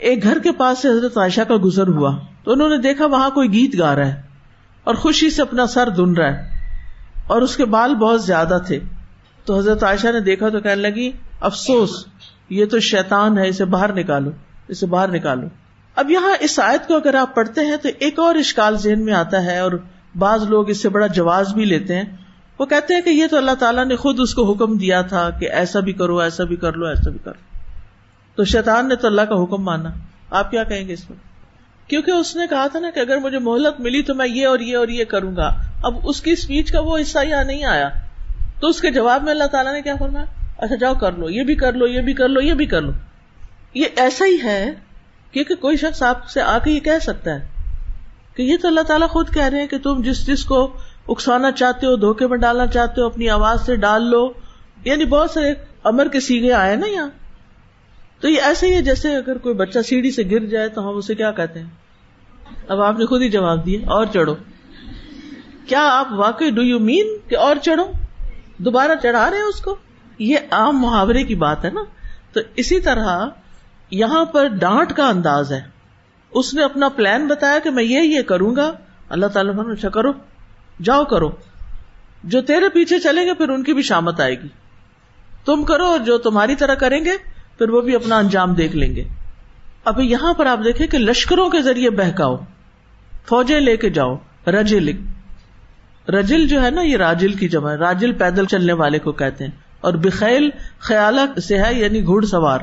ایک گھر کے پاس سے حضرت عائشہ کا گزر ہوا تو انہوں نے دیکھا وہاں کوئی گیت گا رہا ہے اور خوشی سے اپنا سر دن رہا ہے اور اس کے بال بہت زیادہ تھے۔ تو حضرت عائشہ نے دیکھا تو کہنے لگی، افسوس، یہ تو شیطان ہے، اسے باہر نکالو، اسے باہر نکالو۔ اب یہاں اس آیت کو اگر آپ پڑھتے ہیں تو ایک اور اشکال ذہن میں آتا ہے اور بعض لوگ اس سے بڑا جواز بھی لیتے ہیں۔ وہ کہتے ہیں کہ یہ تو اللہ تعالیٰ نے خود اس کو حکم دیا تھا کہ ایسا بھی کرو، ایسا بھی کر لو، ایسا بھی کر لو۔ تو شیطان نے تو اللہ کا حکم مانا۔ آپ کیا کہیں گے اس میں کیونکہ اس نے کہا تھا نا کہ اگر مجھے مہلت ملی تو میں یہ اور یہ اور یہ کروں گا۔ اب اس کی اسپیچ کا وہ حصہ یہاں نہیں آیا۔ تو اس کے جواب میں اللہ تعالیٰ نے کیا فرمایا؟ اچھا جاؤ کر لو، یہ بھی کر لو، یہ بھی کر لو، یہ بھی کر لو۔ یہ ایسا ہی ہے کیونکہ کوئی شخص آپ سے آ کے یہ کہہ سکتا ہے کہ یہ تو اللہ تعالیٰ خود کہہ رہے ہیں کہ تم جس جس کو اکسانا چاہتے ہو، دھوکے میں ڈالنا چاہتے ہو، اپنی آواز سے ڈال لو۔ یعنی بہت سارے امر کے سیگے آئے نا یہاں۔ تو یہ ایسے ہی ہے جیسے اگر کوئی بچہ سیڑھی سے گر جائے تو ہم اسے کیا کہتے ہیں؟ اب آپ نے خود ہی جواب دیا، اور چڑھو۔ کیا آپ واقعی ڈو یو مین کہ اور چڑھو؟ دوبارہ چڑھا رہے ہیں اس کو؟ یہ عام محاورے کی بات ہے نا۔ تو اسی طرح یہاں پر ڈانٹ کا انداز ہے۔ اس نے اپنا پلان بتایا کہ میں یہ یہ کروں گا۔ اللہ تعالیٰ اچھا کرو، جاؤ کرو۔ جو تیرے پیچھے چلیں گے، پھر ان کی بھی شامت آئے گی۔ تم کرو اور جو تمہاری طرح کریں گے پھر وہ بھی اپنا انجام دیکھ لیں گے۔ اب یہاں پر آپ دیکھیں کہ لشکروں کے ذریعے بہکاؤ، فوجیں لے کے جاؤ، رجل رجل جو ہے نا، یہ راجل کی جمع راجل پیدل چلنے والے کو کہتے ہیں۔ اور بخیل خیال سے ہے یعنی گھڑ سوار۔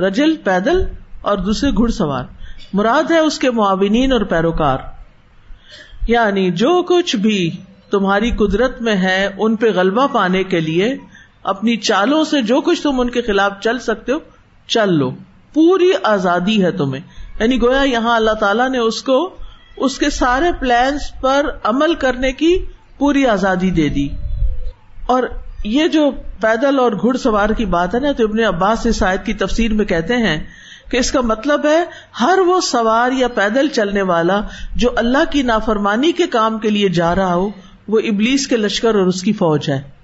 رجل پیدل اور دوسرے گھڑ سوار۔ مراد ہے اس کے معاونین اور پیروکار۔ یعنی جو کچھ بھی تمہاری قدرت میں ہے، ان پہ غلبہ پانے کے لیے اپنی چالوں سے جو کچھ تم ان کے خلاف چل سکتے ہو، چل لو۔ پوری آزادی ہے تمہیں۔ یعنی گویا یہاں اللہ تعالیٰ نے اس کو، اس کے سارے پلانس پر عمل کرنے کی پوری آزادی دے دی۔ اور یہ جو پیدل اور گھڑ سوار کی بات ہے نا، تو ابن عباس سے شاید کی تفسیر میں کہتے ہیں کہ اس کا مطلب ہے، ہر وہ سوار یا پیدل چلنے والا جو اللہ کی نافرمانی کے کام کے لیے جا رہا ہو، وہ ابلیس کے لشکر اور اس کی فوج ہے۔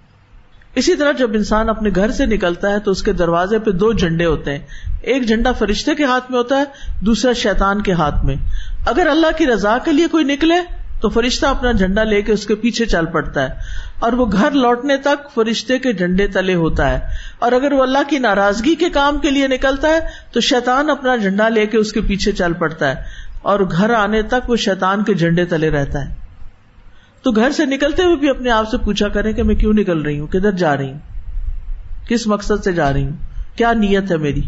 اسی طرح جب انسان اپنے گھر سے نکلتا ہے تو اس کے دروازے پہ دو جھنڈے ہوتے ہیں۔ ایک جھنڈا فرشتے کے ہاتھ میں ہوتا ہے، دوسرا شیتان کے ہاتھ میں۔ اگر اللہ کی رضا کے لیے کوئی نکلے تو فرشتہ اپنا جھنڈا لے کے اس کے پیچھے چل پڑتا ہے۔ اور وہ گھر لوٹنے تک فرشتے کے جھنڈے تلے ہوتا ہے۔ اور اگر وہ اللہ کی ناراضگی کے کام کے لیے نکلتا ہے تو شیتان اپنا جھنڈا لے کے اس کے پیچھے چل پڑتا ہے۔ اور گھر آنے تک وہ شیتان کے جھنڈے تلے رہتا ہے۔ تو گھر سے نکلتے ہوئے بھی اپنے آپ سے پوچھا کریں کہ میں کیوں نکل رہی ہوں، کدھر جا رہی ہوں؟ کس مقصد سے جا رہی ہوں؟ کیا نیت ہے میری؟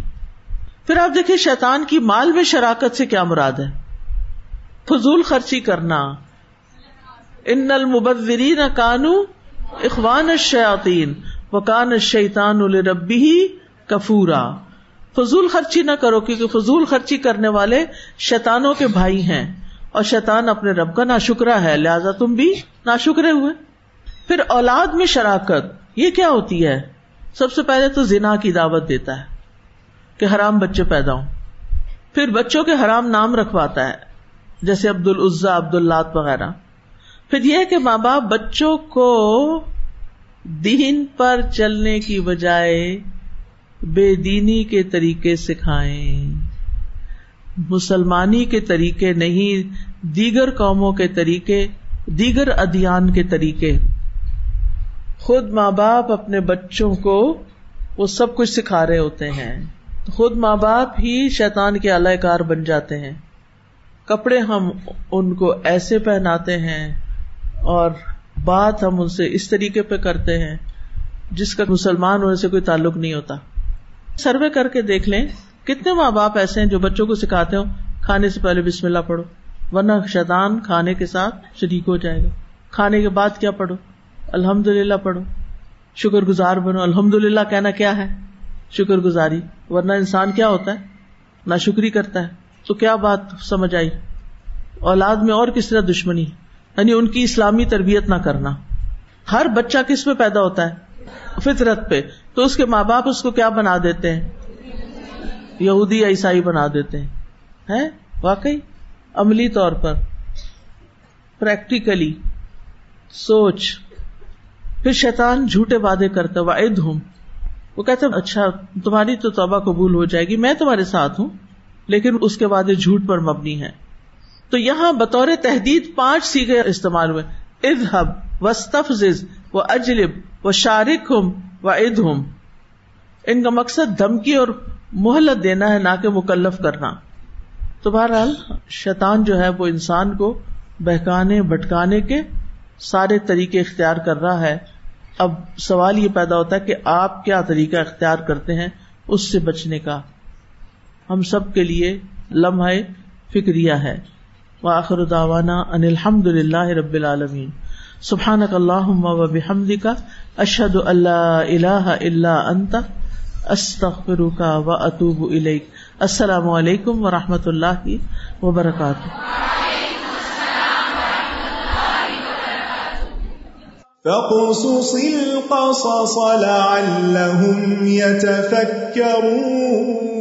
پھر آپ دیکھیے شیتان کی مال میں شراکت سے کیا مراد ہے؟ فضول خرچی کرنا۔ ان المبذرین کانو اخوان الشیاطین وکان الشیطان لربہ کفورا۔ فضول خرچی نہ کرو، کیونکہ فضول خرچی کرنے والے شیطانوں کے بھائی ہیں۔ اور شیطان اپنے رب کا ناشکرا ہے، لہذا تم بھی نا شکرے ہوئے۔ پھر اولاد میں شراکت، یہ کیا ہوتی ہے؟ سب سے پہلے تو زنا کی دعوت دیتا ہے کہ حرام بچے پیدا ہوں۔ پھر بچوں کے حرام نام رکھواتا ہے، جیسے عبد العزا عبد اللہ وغیرہ۔ پھر یہ کہ ماں باپ بچوں کو دین پر چلنے کی بجائے بے دینی کے طریقے سکھائیں۔ مسلمانی کے طریقے نہیں، دیگر قوموں کے طریقے، دیگر ادیان کے طریقے۔ خود ماں باپ اپنے بچوں کو وہ سب کچھ سکھا رہے ہوتے ہیں۔ خود ماں باپ ہی شیطان کے اعلی کار بن جاتے ہیں۔ کپڑے ہم ان کو ایسے پہناتے ہیں اور بات ہم ان سے اس طریقے پہ کرتے ہیں جس کا مسلمان ہونے سے کوئی تعلق نہیں ہوتا۔ سروے کر کے دیکھ لیں۔ کتنے ماں باپ ایسے ہیں جو بچوں کو سکھاتے ہو کھانے سے پہلے بسم اللہ پڑھو، ورنہ شیطان کھانے کے ساتھ شریک ہو جائے گا۔ کھانے کے بعد کیا پڑھو؟ الحمد للہ پڑھو۔ شکر گزار بنو۔ الحمد للہ کہنا کیا ہے؟ شکر گزاری۔ ورنہ انسان کیا ہوتا ہے؟ نہ شکری کرتا ہے۔ تو کیا بات سمجھ آئی؟ اولاد میں اور کس طرح دشمنی یعنی ان کی اسلامی تربیت نہ کرنا۔ ہر بچہ کس میں پیدا ہوتا ہے؟ فطرت پہ۔ تو اس کے ماں باپ اس کو کیا بنا دیتے ہیں؟ یہودی یا عیسائی بنا دیتے ہیں۔ واقعی؟ عملی طور پر۔ پریکٹیکلی سوچ۔ پھر شیطان جھوٹے وعدے کرتا واحد ہوں وہ کہتے اچھا تمہاری تو توبہ قبول ہو جائے گی، میں تمہارے ساتھ ہوں، لیکن اس کے وعدے جھوٹ پر مبنی ہے تو یہاں بطور تحدید پانچ سیگے استعمال ہوئے۔ ادہب و اجلب و شارک ہم و اد ہم ان کا مقصد دھمکی اور محلت دینا ہے نہ کہ مکلف کرنا۔ تو بہرحال شیطان جو ہے وہ انسان کو بہکانے، بھٹکانے کے سارے طریقے اختیار کر رہا ہے۔ اب سوال یہ پیدا ہوتا ہے کہ آپ کیا طریقہ اختیار کرتے ہیں اس سے بچنے کا؟ ہم سب کے لیے لمحے فکریہ ہے۔ وآخر دعوانا ان الحمد للہ رب العالمین۔ سبحانک اللہم و بحمدک، اشہد اللہ الہ الا انت استغفرک و اطوب الیک۔ السلام علیکم و رحمۃ اللہ وبرکاتہ۔ فاقصص القصص لعلهم يتفكرون